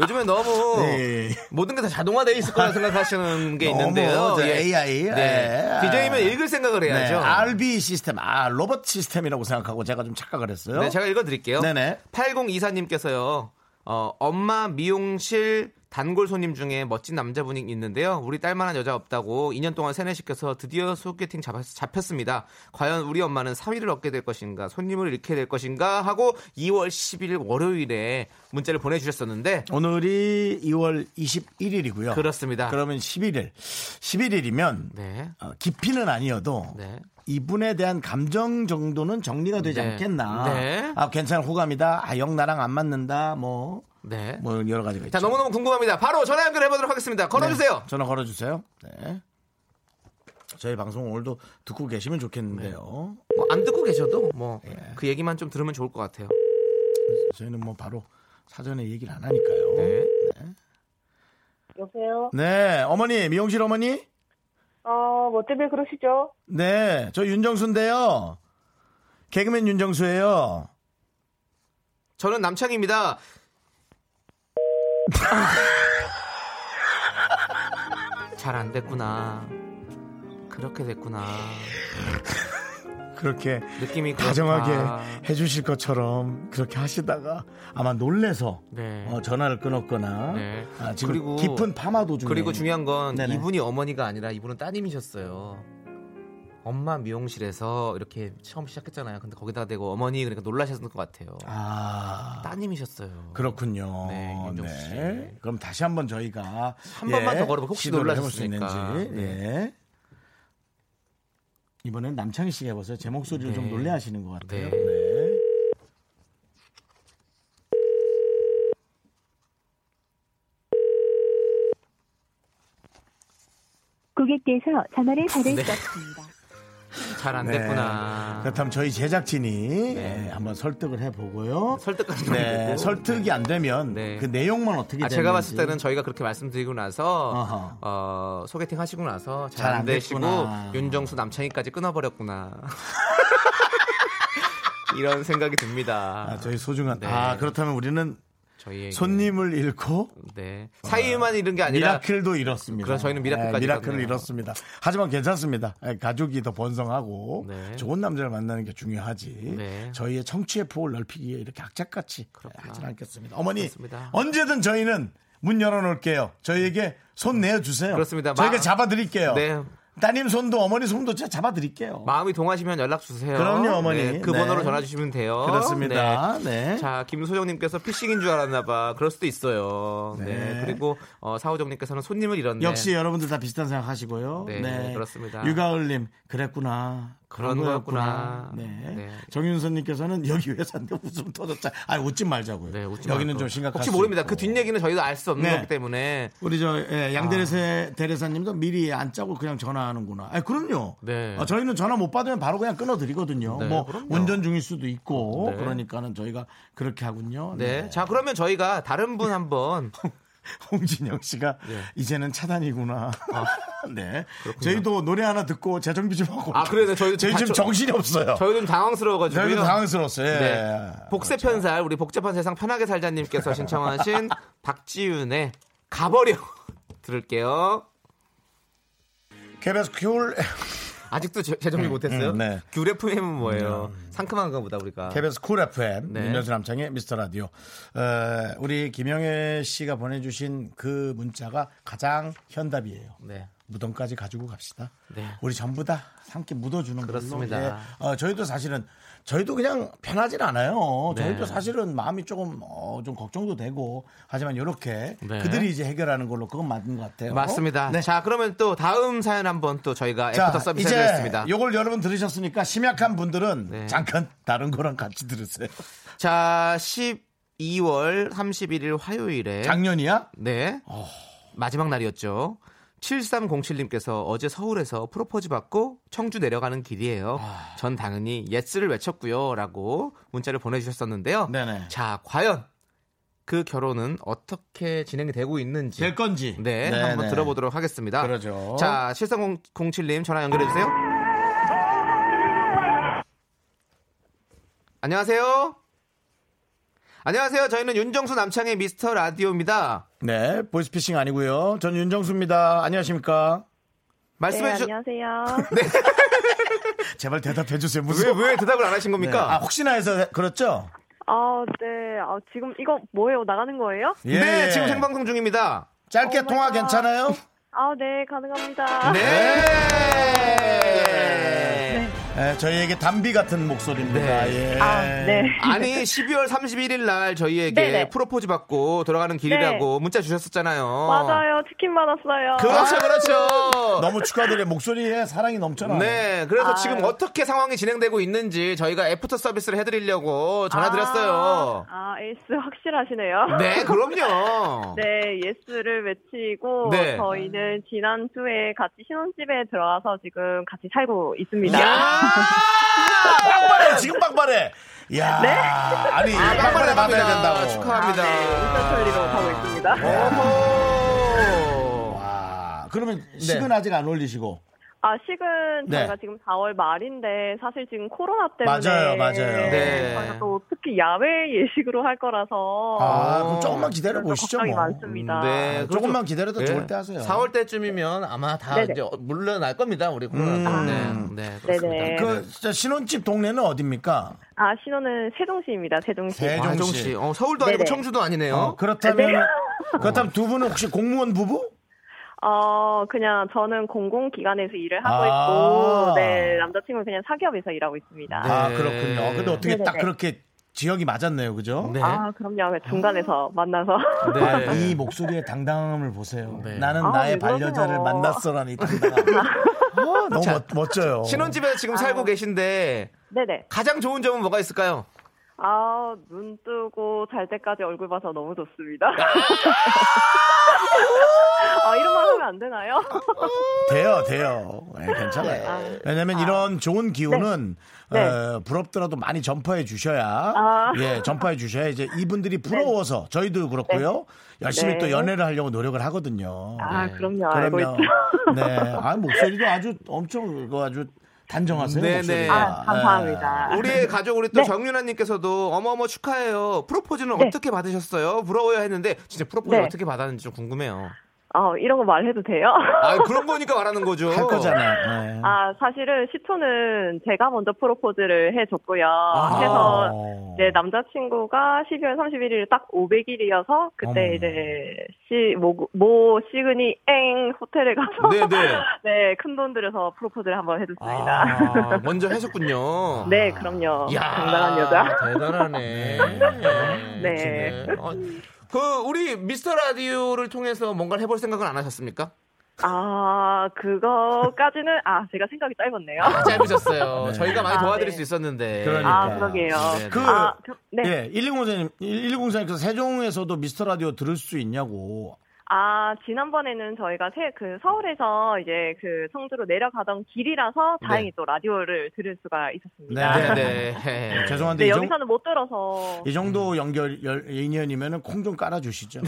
요즘에 너무 네. 모든 게 다 자동화되어 있을 거라 생각하시는 게 있는데요. 저 예. AI. 네. 예. DJ면 읽을 생각을 네, 해야죠. RB 시스템, 아 로봇 시스템이라고 생각하고 제가 좀 착각을 했어요. 네, 제가 읽어드릴게요. 네네. 8024님께서요, 어, 엄마 미용실 단골 손님 중에 멋진 남자분이 있는데요. 우리 딸만한 여자 없다고 2년 동안 세뇌시켜서 드디어 소개팅 잡았, 잡혔습니다. 과연 우리 엄마는 사위를 얻게 될 것인가, 손님을 잃게 될 것인가 하고 2월 10일 월요일에 문자를 보내주셨었는데, 오늘이 2월 21일이고요. 그렇습니다. 그러면 11일. 11일이면 네. 깊이는 아니어도 네. 이분에 대한 감정 정도는 정리가 되지 네. 않겠나. 네. 아, 괜찮은 호감이다. 아, 영 나랑 안 맞는다. 뭐 네. 뭐 여러 가지가 있죠. 자, 너무너무 궁금합니다. 바로 전화 연결해 보도록 하겠습니다. 걸어 주세요. 네, 전화 걸어 주세요. 네. 저희 방송 오늘도 듣고 계시면 좋겠는데요. 뭐안 듣고 계셔도 뭐 예. 그 얘기만 좀 들으면 좋을 것 같아요. 저희는 뭐 바로 사전에 얘기를 안 하니까요. 네. 여보세요? 네, 어머니, 미용실 어머니? 어, 뭐 때문에 그러시죠? 네, 저 윤정수인데요. 개그맨 윤정수예요. 저는 남창입니다. 잘 안 됐구나. 그렇게 됐구나. 그렇게 느낌이 그렇다. 다정하게 해주실 것처럼 그렇게 하시다가 아마 놀래서 네. 어, 전화를 끊었거나 네. 아, 그리고- 깊은 파마 도 중에 그리고 중요한 건 네네. 이분이 어머니가 아니라 이분은 따님이셨어요. 엄마 미용실에서 이렇게 처음 시작했잖아요. 근데 거기다 대고 어머니 그러니까 놀라셨을 것 같아요. 아 따님이셨어요. 그렇군요. 네, 윤정수 씨. 그럼 다시 한번 저희가 한 번만 더 걸어보고 혹시 해볼 수. 있는지. 예. 이번엔 남창희 씨가 해보세요. 제 목소리를 네. 좀 놀래하시는 것 같아요. 네. 네. 고객께서 전화를 받을 네. 수 없습니다. 잘안 네. 됐구나. 그렇다면 저희 제작진이 네. 예, 한번 설득을 해보고요. 설득까지 좀 네. 설득이 안 되면 네. 그 내용만 어떻게 아, 제가 봤을 때는 저희가 그렇게 말씀드리고 나서. 어, 소개팅 하시고 나서 잘잘안안 되시고. 윤정수 남창희까지 끊어버렸구나. 이런 생각이 듭니다. 아, 저희 소중한 네. 아 그렇다면 우리는 저희 손님을 잃고 네 사이만 잃은 게 아니라 미라클도 잃었습니다. 그럼 저희는 미라클까지 미라클을 잃었네요. 잃었습니다. 하지만 괜찮습니다. 예, 가족이 더 번성하고 네. 좋은 남자를 만나는 게 중요하지. 네. 저희의 청취의 폭을 넓히기에 이렇게 악착같이 그렇구나. 하진 않겠습니다. 어머니 그렇습니다. 언제든 저희는 문 열어놓을게요. 저희에게 손 내어주세요. 그렇습니다. 저희가 마- 잡아드릴게요. 네. 따님 손도 어머니 손도 제가 잡아드릴게요. 마음이 동하시면 연락 주세요. 그럼요, 어머니. 네, 그 네. 번호로 전화 주시면 돼요. 그렇습니다. 네. 네. 자, 김소정님께서 피싱인 줄 알았나봐. 그럴 수도 있어요. 네. 네. 그리고 어, 사호정님께서는 손님을 잃었네. 역시 여러분들 다 비슷한 생각 하시고요. 네, 그렇습니다. 유가을님, 그랬구나. 그런 거였구나. 네. 네. 정윤선님께서는 여기 회사인데 웃음 터졌자. 아, 웃지 말자고요. 네, 웃지 여기는 말고. 좀 심각할 혹시 수 모릅니다. 그 뒷얘기는 저희도 알 수 없는 네. 거기 때문에. 우리 저 예, 양대레세 대레사님도 미리 안 짜고 그냥 전화 하는구나. 아, 그럼요. 네. 아, 저희는 전화 못 받으면 바로 그냥 끊어드리거든요. 네, 뭐 그럼요. 운전 중일 수도 있고 네. 그러니까는 저희가 그렇게 하군요. 네. 자, 그러면 저희가 다른 분 한번 홍진영 씨가 네. 이제는 차단이구나. 네. 저희도 노래 하나 듣고 재정비 좀 하고. 아, 그래요? 저희 다 지금 저- 정신이 없어요. 저희도 좀 당황스러워가지고요. 저희도 당황스러웠어요. 예. 네. 복세 편살 우리 복잡한 세상 편하게 살자님께서 신청하신 박지윤의 가버려 들을게요. KBS 쿨 아직도 재- 재정비 못했어요? 음, 네. 귤 FM은 뭐예요? 상큼한가 보다 우리가. KBS 쿨 FM 네. 윤정수 남창희 미스터 라디오. 어, 우리 김영애 씨가 보내주신 그 문자가 가장 현답이에요. 네. 무덤까지 가지고 갑시다. 네. 우리 전부 다 함께 묻어주는 그렇습니다. 걸로. 예. 어, 저희도 사실은 저희도 그냥 편하진 않아요. 네. 저희도 사실은 마음이 조금 어, 좀 걱정도 되고 하지만 이렇게 네. 그들이 이제 해결하는 걸로 그건 맞는 것 같아요. 맞습니다. 네. 자, 그러면 또 다음 사연 한번 또 저희가 자, 애프터 서비스 이제 해드리겠습니다. 요걸 여러분 들으셨으니까 심약한 분들은 네. 잠깐 다른 거랑 같이 들으세요. 자, 12월 31일 화요일에 작년이야? 네. 마지막 날이었죠. 7307님께서 어제 서울에서 프로포즈 받고 청주 내려가는 길이에요. 아. 전 당연히 예스를 외쳤고요. 라고 문자를 보내주셨었는데요. 네네. 자, 과연 그 결혼은 어떻게 진행이 되고 있는지. 될 건지. 네, 네네. 한번 들어보도록 하겠습니다. 그러죠. 자, 7307님 전화 연결해주세요. 안녕하세요. 안녕하세요. 저희는 윤정수 남창의 미스터 라디오입니다. 네, 보이스피싱 아니고요. 전 윤정수입니다. 안녕하십니까? 말씀해 네, 주셔. 안녕하세요. 제발 대답해 주세요. 무슨 왜, 왜 대답을 안 하신 네. 겁니까? 아, 혹시나 해서 그렇죠? 아, 네. 아, 지금 이거 뭐예요? 나가는 거예요? 예. 네, 지금 생방송 중입니다. 짧게 오 통화. 괜찮아요? 아, 네, 가능합니다. 네. 네. 예, 저희에게 담비 같은 목소리입니다. 네. 예. 아, 네. 아니 12월 31일 날 저희에게 네네. 프로포즈 받고 돌아가는 길이라고 문자 주셨었잖아요. 맞아요. 치킨 받았어요. 그렇죠, 그렇죠. 너무 축하드려요. 목소리에 사랑이 넘쳐나. 네, 그래서 아유. 지금 어떻게 상황이 진행되고 있는지 저희가 애프터 서비스를 해드리려고 전화드렸어요. 아, AS 확실하시네요. 네, 그럼요. 네, yes를 외치고 네. 저희는 지난주에 같이 신혼집에 들어와서 지금 같이 살고 있습니다. 야! 빵빠레 지금 빵빠레. 야, 네? 아니 아, 빵빠레 받아야. 된다고. 축하합니다. 네, 인사 처리로 가고 있습니다. 어허. 와, 그러면 식은 아직 안 올리시고. 아, 식은 네. 저희가 지금 4월 말인데 사실 지금 코로나 때문에 맞아요, 맞아요. 네. 저희가 또 특히 야외 예식으로 할 거라서 아, 그럼 조금만 기다려 좀 보시죠. 걱정이 뭐. 많습니다. 네, 아, 조금만 기다려도 네. 좋을 때 하세요. 4월 때쯤이면 아마 다 네네. 이제 물러날 겁니다. 우리 코로나 음. 때문에. 네, 그렇습니다. 네네. 그 신혼집 동네는 어딥니까? 아, 신혼은 세종시입니다. 세종시. 세종- 아, 정씨. 어, 서울도 아니고 네네. 청주도 아니네요. 어, 그렇다면 네. 그렇다면 두 분은 혹시 공무원 부부? 어, 그냥 저는 공공기관에서 일을 하고 아. 있고, 네, 남자친구는 그냥 사기업에서 일하고 있습니다. 아, 네. 그렇군요. 근데 어떻게 딱 네네네. 그렇게 지역이 맞았네요. 그죠? 네. 아, 그럼요. 중간에서 만나서. 네. 이 목소리의 당당함을 보세요. 네. 나는 아, 나의 왜 반려자를 그러세요? 만났어라니 당당함. 아, 너무 자, 멋, 멋져요. 신혼집에 지금 살고 계신데 네네. 가장 좋은 점은 뭐가 있을까요? 아, 눈 뜨고 잘 때까지 얼굴 봐서 너무 좋습니다. 아, 이런 말 하면 안 되나요? 돼요, 돼요. 네, 괜찮아요. 왜냐면 이런 좋은 기운은 네. 어, 부럽더라도 많이 전파해 주셔야 아. 예, 전파해 주셔야 이제 이분들이 부러워서 저희도 그렇고요. 열심히 네. 또 연애를 하려고 노력을 하거든요. 아, 그럼요. 그럼요. 네. 아, 목소리도 아주 엄청 그거 아주 단정하세요. 네, 목소리가. 네. 아, 감사합니다. 우리의 가족 우리 또 네. 정윤아님께서도 어머어머 축하해요. 프로포즈는 네. 어떻게 받으셨어요? 부러워요 했는데 진짜 프로포즈 네. 어떻게 받았는지 좀 궁금해요. 어, 이런 거 말해도 돼요? 아 그런 거니까 말하는 거죠. 할 거잖아요. 네. 아, 사실은 시초는 제가 먼저 프로포즈를 해줬고요. 아. 해서 어. 이제 남자친구가 12월 31일 딱 500일이어서 그때 어머. 이제 시, 모, 모 시그니 엥 호텔에 가서 네네. 네, 큰 돈 들여서 프로포즈를 한번 해줬습니다. 아, 먼저 하셨군요. 네, 그럼요. 이야, 당당한 여자. 대단하네. 네. 어, 그 우리 미스터 라디오를 통해서 뭔가를 해볼 생각은 안 하셨습니까? 아, 그거까지는, 아, 제가 생각이 짧았네요. 아, 짧으셨어요. 네. 저희가 많이 아, 도와드릴 네. 수 있었는데. 그러니까. 아, 그러게요. 네, 그, 아, 그- 네. 예, 110사님, 110사님께서 세종에서도 미스터 라디오 들을 수 있냐고. 아, 지난번에는 저희가 세, 그 서울에서 이제 그 성주로 내려가던 길이라서 다행히 또 라디오를 들을 수가 있었습니다. 네. 네, 네. 죄송한데 네, 이, 정, 여기서는 못 들어서. 이 정도 연결 열, 인연이면 콩좀 깔아주시죠.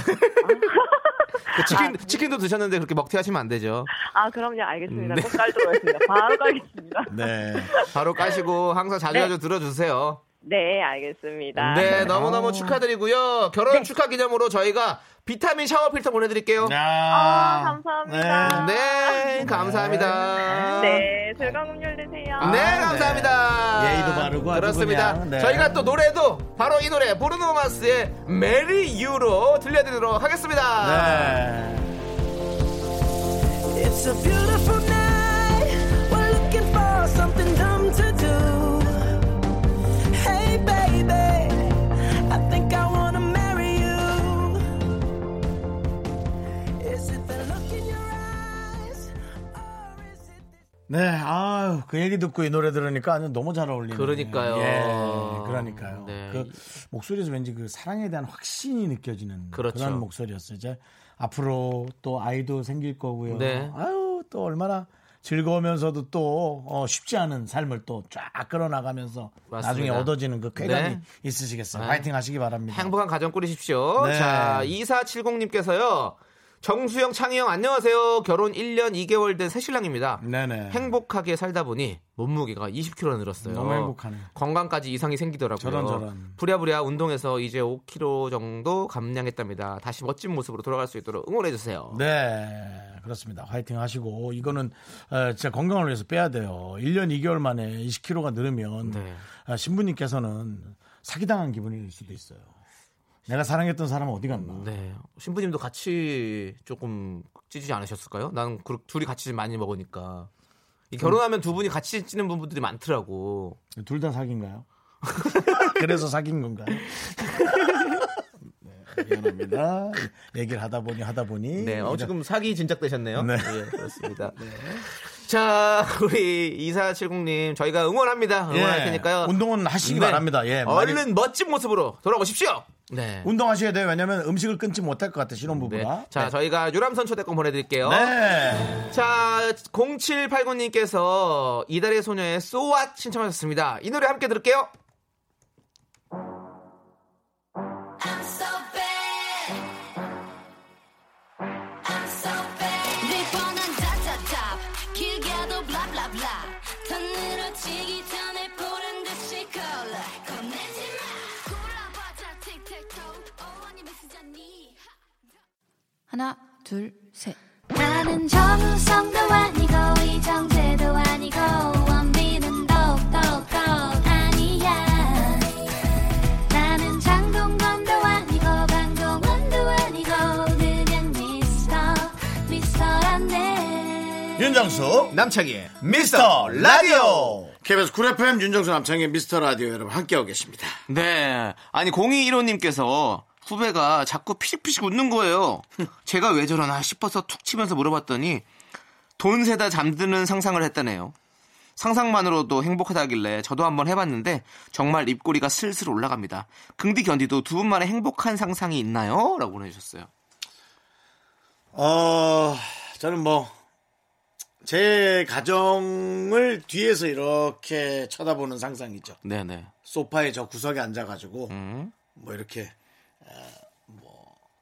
그 치킨, 치킨도 드셨는데 그렇게 먹튀하시면 안 되죠. 아, 그럼요. 알겠습니다. 네. 꼭 깔도록 하겠습니다. 바로 깔겠습니다. 네. 바로 까시고 항상 자주 네. 자주 들어주세요. 네, 알겠습니다. 네, 너무너무 축하드리고요. 결혼 축하 기념으로 저희가 비타민 샤워 필터 보내드릴게요. 아, 감사합니다. 네, 감사합니다. 네, 즐거운 금요일 되세요. 네, 감사합니다. 예의도 바르고 그렇습니다. 네. 저희가 또 노래도 바로 이 노래 브루노 마스의 메리 유로 들려드리도록 하겠습니다. 네. It's a beautiful night. We're looking for something dumb to do. 네, 아유, 그 얘기 듣고 이 노래 들으니까 아주 너무 잘 어울리네요. 그러니까요. 예, 그러니까요. 네. 그 목소리에서 왠지 그 사랑에 대한 확신이 느껴지는 그 그렇죠. 런 목소리였어요. 이제 앞으로 또 아이도 생길 거고요. 네. 아유, 또 얼마나 즐거우면서도 또 어, 쉽지 않은 삶을 또 쫙 끌어나가면서 맞습니다. 나중에 얻어지는 그 쾌감이 네. 있으시겠어요. 네. 파이팅 하시기 바랍니다. 행복한 가정 꾸리십시오. 네. 자, 2470님께서요. 정수영, 창희형, 안녕하세요. 결혼 1년 2개월 된 새신랑입니다. 네네. 행복하게 살다 보니 몸무게가 20kg 늘었어요. 너무 행복하네요. 건강까지 이상이 생기더라고요. 저런, 저런. 부랴부랴 운동해서 이제 5kg 정도 감량했답니다. 다시 멋진 모습으로 돌아갈 수 있도록 응원해 주세요. 네, 그렇습니다. 화이팅 하시고 이거는 어, 진짜 건강을 위해서 빼야 돼요. 1년 2개월 만에 20kg가 늘으면 네. 어, 신부님께서는 사기당한 기분일 수도 있어요. 내가 사랑했던 사람은 어디 갔나? 네. 신부님도 같이 조금 찌지 않으셨을까요? 난 그- 둘이 같이 많이 먹으니까. 이 결혼하면 두 분이 같이 찌는 분들이 많더라고. 둘 다 사귄가요? 그래서 사귄 건가요? 네, 미안합니다. 얘기를 하다 보니 하다 보니. 네, 어, 지금 사기 진작 되셨네요. 네. 예, 그렇습니다. 자, 우리 2470님, 저희가 응원합니다. 응원할 예, 테니까요. 운동은 하시기 네. 바랍니다. 예, 많이- 얼른 멋진 모습으로 돌아오십시오. 네. 운동하셔야 돼요. 왜냐면 음식을 끊지 못할 것 같아 네. 신혼부부가. 자, 저희가 유람선 초대권 보내드릴게요. 네. 자, 0789님께서 이달의 소녀의 소왓 신청하셨습니다. 이 노래 함께 들을게요. 하나, 둘, 셋. 나는 정우성도 아니고 이정재도 아니고 원빈은 더욱더 아니야 나는 장동건도 아니고 강동원도 아니고 그냥 미스터 미스터란데 윤정수 남창희의 미스터 라디오. KBS 쿨 FM 윤정수 남창희 미스터 라디오 여러분 함께하고 계십니다. 네. 아니, 0215님께서 후배가 자꾸 피식피식 웃는 거예요. 제가 왜 저러나 싶어서 툭 치면서 물어봤더니 돈 세다 잠드는 상상을 했다네요. 상상만으로도 행복하다길래 저도 한번 해봤는데 정말 입꼬리가 슬슬 올라갑니다. 긍디 견디도 두 분만의 행복한 상상이 있나요? 라고 보내주셨어요. 어, 저는 뭐, 제 가정을 뒤에서 이렇게 쳐다보는 상상이죠. 네네. 소파에 저 구석에 앉아가지고, 음, 뭐 이렇게,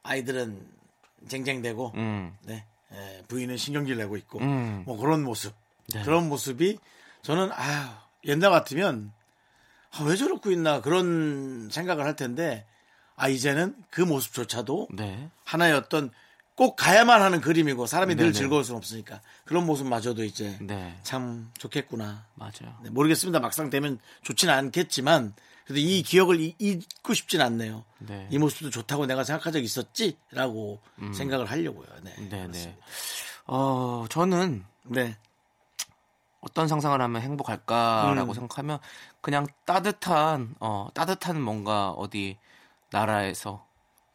아이들은 쟁쟁대고, 음, 네, 에, 부인은 신경질 내고 있고, 음. 뭐 그런 모습. 네. 그런 모습이 저는, 아 옛날 같으면, 아, 왜 저러고 있나 그런 생각을 할 텐데, 아, 이제는 그 모습조차도 네. 하나의 어떤 꼭 가야만 하는 그림이고 사람이 늘 네네. 즐거울 수는 없으니까 그런 모습마저도 이제 네. 참 좋겠구나. 맞아요. 네, 모르겠습니다. 막상 되면 좋지는 않겠지만 그래도 이 기억을 이- 잊고 싶진 않네요. 네. 이 모습도 좋다고 내가 생각한 적 있었지라고 생각을 하려고요. 네. 음. 네네. 어, 저는 네. 어떤 상상을 하면 행복할까라고 음. 생각하면 그냥 따뜻한 어 따뜻한 뭔가 어디 나라에서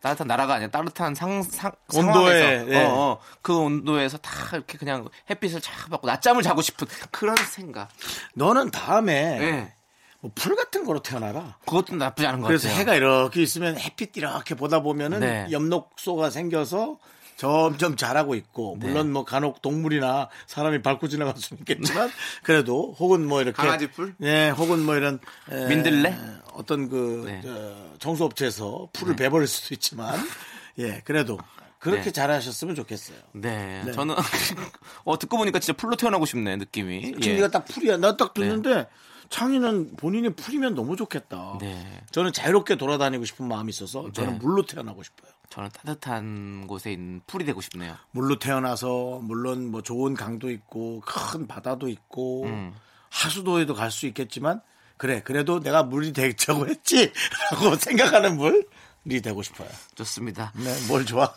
따뜻한 나라가 아니라 따뜻한 상, 상 온도에, 예. 어, 어, 그 온도에서 다 이렇게 그냥 햇빛을 쫙 받고 낮잠을 자고 싶은 그런 생각. 너는 다음에 예. 뭐 풀 같은 거로 태어나라. 그것도 나쁘지 않은 것 그래서 같아요. 해가 이렇게 있으면 햇빛 이렇게 보다 보면은 네. 엽록소가 생겨서 점점 자라고 있고 네. 물론 뭐 간혹 동물이나 사람이 밟고 지나갈 수는 있겠지만 그래도 혹은 뭐 이렇게 강아지 풀? 예, 혹은 뭐 이런 에, 민들레? 어떤 그 네. 저, 정수업체에서 풀을 베버릴 수도 있지만 예, 그래도 그렇게 네. 자라셨으면 좋겠어요. 네, 네. 저는 어 듣고 보니까 진짜 풀로 태어나고 싶네 느낌이. 예. 창이가 딱 풀이야. 나 딱 듣는데 창이는 본인이 풀이면 너무 좋겠다. 네. 저는 자유롭게 돌아다니고 싶은 마음이 있어서 저는 네. 물로 태어나고 싶어요. 저는 따뜻한 곳에 있는 풀이 되고 싶네요. 물로 태어나서 물론 뭐 좋은 강도 있고 큰 바다도 있고 음. 하수도에도 갈 수 있겠지만 그래 그래도 내가 물이 되자고 했지라고 생각하는 물 이 되고 싶어요. 좋습니다. 네, 뭘 좋아?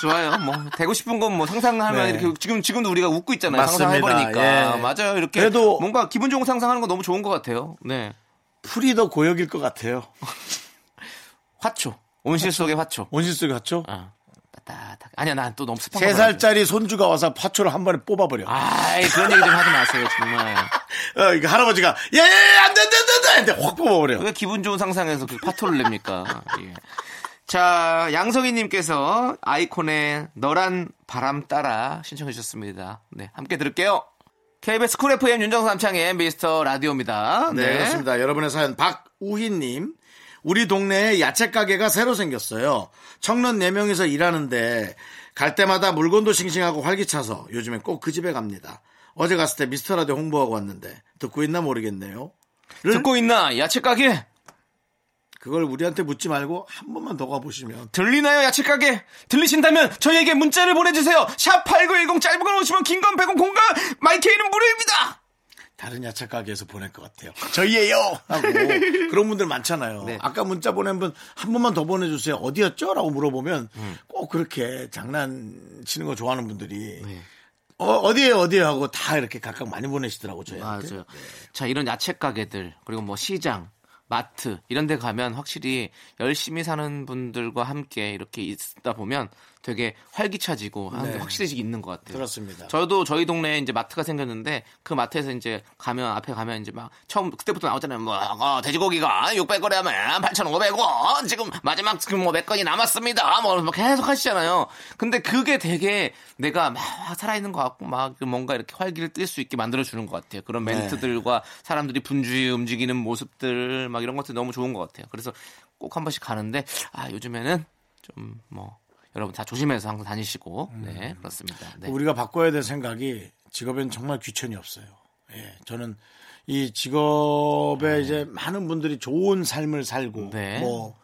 좋아요. 뭐 되고 싶은 건 뭐 상상하면 네. 이렇게 지금 지금도 우리가 웃고 있잖아요. 맞습니다. 상상해버리니까 예. 맞아요. 이렇게 그래도- 뭔가 기분 좋은 상상하는 거 너무 좋은 것 같아요. 네, 풀이 더 고역일 것 같아요. 화초 온실 속의 화초. 온실 속에 갔죠? 아, 따뜻하게. 아니야, 난 또 너무 습한 세거 좋아하지. 살짜리 손주가 와서 파초를 한 번에 뽑아버려. 아이 그런 얘기 좀 하지 마세요 정말. 어, 이거 할아버지가 예예예 안돼 안 돼 안 돼 안 돼 확 뽑아버려. 왜 기분 좋은 상상에서 그 파토를 냅니까? 예. 자, 양석희님께서 아이콘의 너란 바람 따라 신청해 주셨습니다. 네, 함께 들을게요. KBS 쿨 FM 윤정수 남창의 미스터 라디오입니다. 네, 그렇습니다. 여러분의 사연 박우희님. 우리 동네에 야채 가게가 새로 생겼어요. 청년 4명이서 일하는데 갈 때마다 물건도 싱싱하고 활기차서 요즘엔 꼭 그 집에 갑니다. 어제 갔을 때 미스터라디오 홍보하고 왔는데 듣고 있나 모르겠네요. 를 듣고 있나? 야채 가게 그걸 우리한테 묻지 말고 한 번만 더 가보시면 들리나요? 야채 가게 들리신다면 저희에게 문자를 보내주세요. 샵 #8910 짧은 걸 오시면 긴건 100원 공간 마이케이는 무료입니다. 다른 야채 가게에서 보낼 것 같아요. 저희예요 하고 그런 분들 많잖아요. 네. 아까 문자 보낸 분 한 번만 더 보내주세요. 어디였죠? 라고 물어보면 음. 꼭 그렇게 장난치는 거 좋아하는 분들이 네. 어, 디에 어디에 하고 다 이렇게 각각 많이 보내시더라고 저희한테. 맞아요. 자, 이런 야채 가게들, 그리고 뭐 시장, 마트, 이런 데 가면 확실히 열심히 사는 분들과 함께 이렇게 있다 보면 되게 활기차지고 하는 게 네. 확실히 있는 것 같아요. 그렇습니다. 저도 저희 동네에 이제 마트가 생겼는데 그 마트에서 이제 가면 앞에 가면 이제 막 처음 그때부터 나오잖아요. 뭐 어, 돼지고기가 600원에 하면 8,500원 지금 마지막 지금 뭐 몇 건이 남았습니다. 뭐 계속 하시잖아요. 근데 그게 되게 내가 막 살아있는 것 같고 막 뭔가 이렇게 활기를 띨 수 있게 만들어 주는 것 같아요. 그런 네. 멘트들과 사람들이 분주히 움직이는 모습들 막 이런 것들 너무 좋은 것 같아요. 그래서 꼭 한 번씩 가는데 아 요즘에는 좀뭐 여러분 다 조심해서 항상 다니시고 네 그렇습니다. 네. 우리가 바꿔야 될 생각이 직업에는 정말 귀천이 없어요. 예, 저는 이 직업에 이제 많은 분들이 좋은 삶을 살고 네. 뭐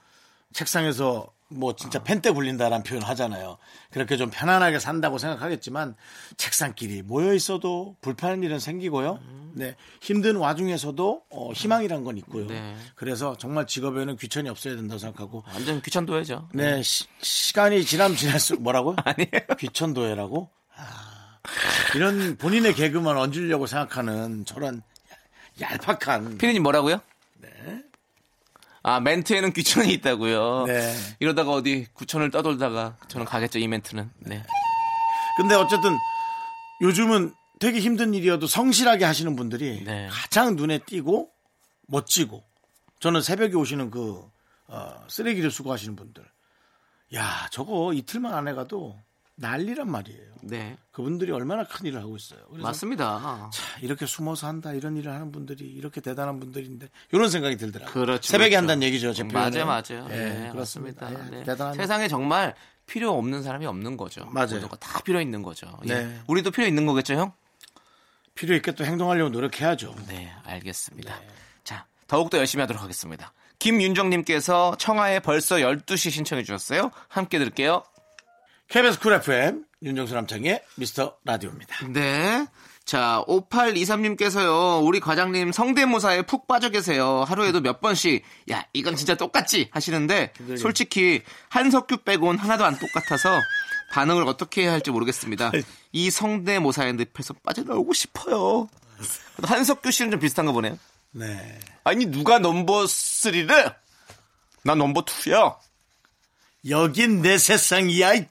책상에서 뭐 진짜 펜때 굴린다라는 표현 하잖아요. 그렇게 좀 편안하게 산다고 생각하겠지만 책상끼리 모여 있어도 불편한 일은 생기고요. 네 힘든 와중에서도 어, 희망이란 건 있고요. 네. 그래서 정말 직업에는 귀천이 없어야 된다고 생각하고 완전 귀천도해죠. 네, 시, 간이 지나면 지날수록 뭐라고요? 아니에요. 귀천도해라고? 아, 이런 본인의 개그만 얹으려고 생각하는 저런 얄팍한. 피디님 뭐라고요? 아 멘트에는 귀천이 있다고요. 네. 이러다가 어디 구천을 떠돌다가 저는 가겠죠 이 멘트는. 네. 근데 어쨌든 요즘은 되게 힘든 일이어도 성실하게 하시는 분들이 네. 가장 눈에 띄고 멋지고 저는 새벽에 오시는 그 어, 쓰레기를 수거하시는 분들. 야, 저거 이틀만 안 해가도 난리란 말이에요. 네. 그분들이 얼마나 큰 일을 하고 있어요. 맞습니다. 자, 이렇게 숨어서 한다 이런 일을 하는 분들이 이렇게 대단한 분들인데 이런 생각이 들더라고요. 그렇죠. 새벽에 그렇죠. 한다는 얘기죠. 제 표현은. 맞아요, 맞아요. 예, 네, 그렇습니다. 예, 네. 대단한 세상에 정말 필요 없는 사람이 없는 거죠. 맞아요. 모든 거 다 필요 있는 거죠. 예. 네. 우리도 필요 있는 거겠죠, 형? 필요 있게 또 행동하려고 노력해야죠. 네, 알겠습니다. 자, 더욱더 열심히 하도록 하겠습니다. 김윤정님께서 청하에 벌써 12시 신청해 주셨어요. 함께 들을게요. KBS 쿨 FM 윤정수 남창의 미스터 라디오입니다. 네. 자, 5823님께서요, 우리 과장님 성대모사에 푹 빠져 계세요. 하루에도 몇 번씩, 야, 이건 진짜 똑같지? 하시는데, 솔직히, 한석규 빼곤 하나도 안 똑같아서, 반응을 어떻게 해야 할지 모르겠습니다. 이 성대모사의 늪에서 빠져나오고 싶어요. 한석규 씨는 좀 비슷한가 보네요. 네. 아니, 누가 넘버 3래? 난 넘버 2야. 여긴 내 세상이야. 이-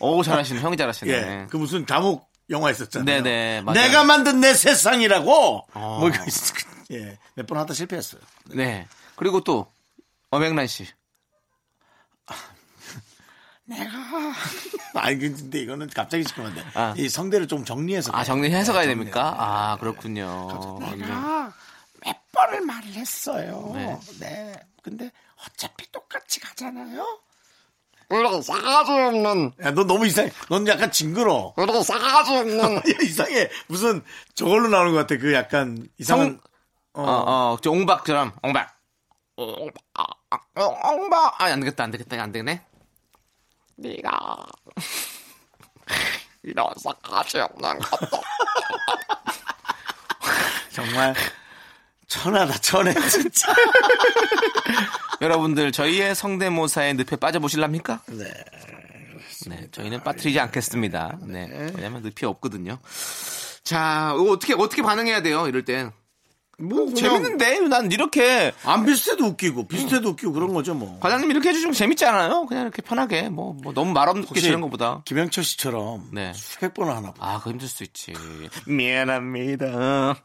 오, 잘하시네. 형이 잘하시네. 예. 그 무슨 감옥 영화 있었잖아요. 네네, 맞아요. 내가 만든 내 세상이라고. 어. 뭐 이거 있- 예. 몇 번 하다 실패했어요. 네. 그리고 또, 엄영란 씨. 아니 근데 이거는 갑자기 시키면 안 돼. 아. 이 성대를 좀 정리해서. 아, 가야 정리해서 돼. 가야 네, 됩니까? 정리해서. 아, 그렇군요. 내가 몇 번을 말을 했어요. 네. 네. 근데 어차피 똑같이 가잖아요. 우리 싸가지 없는 야, 너 너무 이상해. 넌 약간 징그러. 우리 싸가지 없는 야, 이상해. 무슨 저걸로 나오는 것 같아. 그 약간 이상한. 어, 어, 저 옹박처럼, 옹박. 옹박, 아, 아, 옹박. 아, 안 되겠다, 안 되겠다, 안 되네. 네가 이런 싸가지 없는 것도 정말 천하다 천해 진짜. 여러분들, 저희의 성대모사의 늪에 빠져보실랍니까? 네. 네, 저희는 빠뜨리지 않겠습니다. 네. 왜냐면 늪이 없거든요. 자, 이거 어떻게, 어떻게 반응해야 돼요, 이럴 땐? 뭐 재밌는데? 난 이렇게, 안 비슷해도 웃기고 비슷해도 웃기고 그런 거죠 뭐. 과장님 이렇게 해주시면 재밌지 않아요? 그냥 이렇게 편하게, 뭐, 뭐 너무 말 없게 혹시 지는 것보다. 김영철 씨처럼 네. 수백 번을 하나 봐. 아, 그 힘들 수 있지. 미안합니다.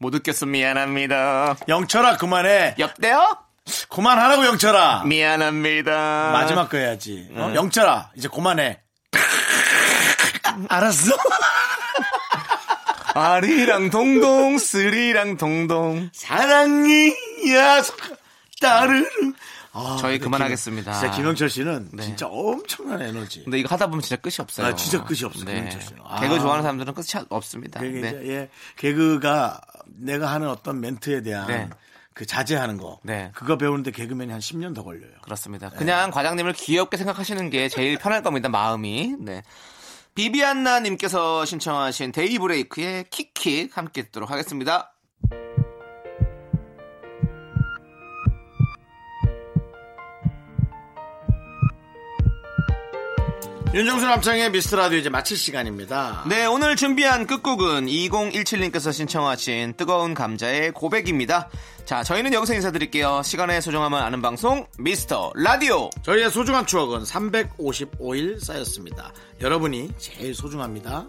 못 웃겼어, 미안합니다. 영철아 그만해. 여보세요? 그만하라고 영철아. 미안합니다. 마지막 거 해야지. 어? 영철아 이제 그만해. 알았어. 아리랑 동동, 스리랑 동동. 사랑이 야 따르르. 아, 저희 그만하겠습니다. 김- 진짜 김영철 씨는 네. 진짜 엄청난 에너지. 근데 이거 하다 보면 진짜 끝이 없어요. 아, 진짜 끝이 없어요, 김현철 씨는. 아. 개그 좋아하는 사람들은 끝이 없습니다. 네. 이제 예, 개그가 내가 하는 어떤 멘트에 대한 네. 그 자제하는 거. 네. 그거 배우는데 개그맨이 한 10년 더 걸려요. 그렇습니다. 그냥 과장님을 귀엽게 생각하시는 게 제일 편할 겁니다. 마음이. 네. 비비안나 님께서 신청하신 데이브레이크의 킥킥 함께 듣도록 하겠습니다. 윤정수 남창의 미스터 라디오 이제 마칠 시간입니다. 네, 오늘 준비한 끝곡은 2017님께서 신청하신 뜨거운 감자의 고백입니다. 자, 저희는 여기서 인사드릴게요. 시간의 소중함을 아는 방송, 미스터 라디오. 저희의 소중한 추억은 355일 쌓였습니다. 여러분이 제일 소중합니다.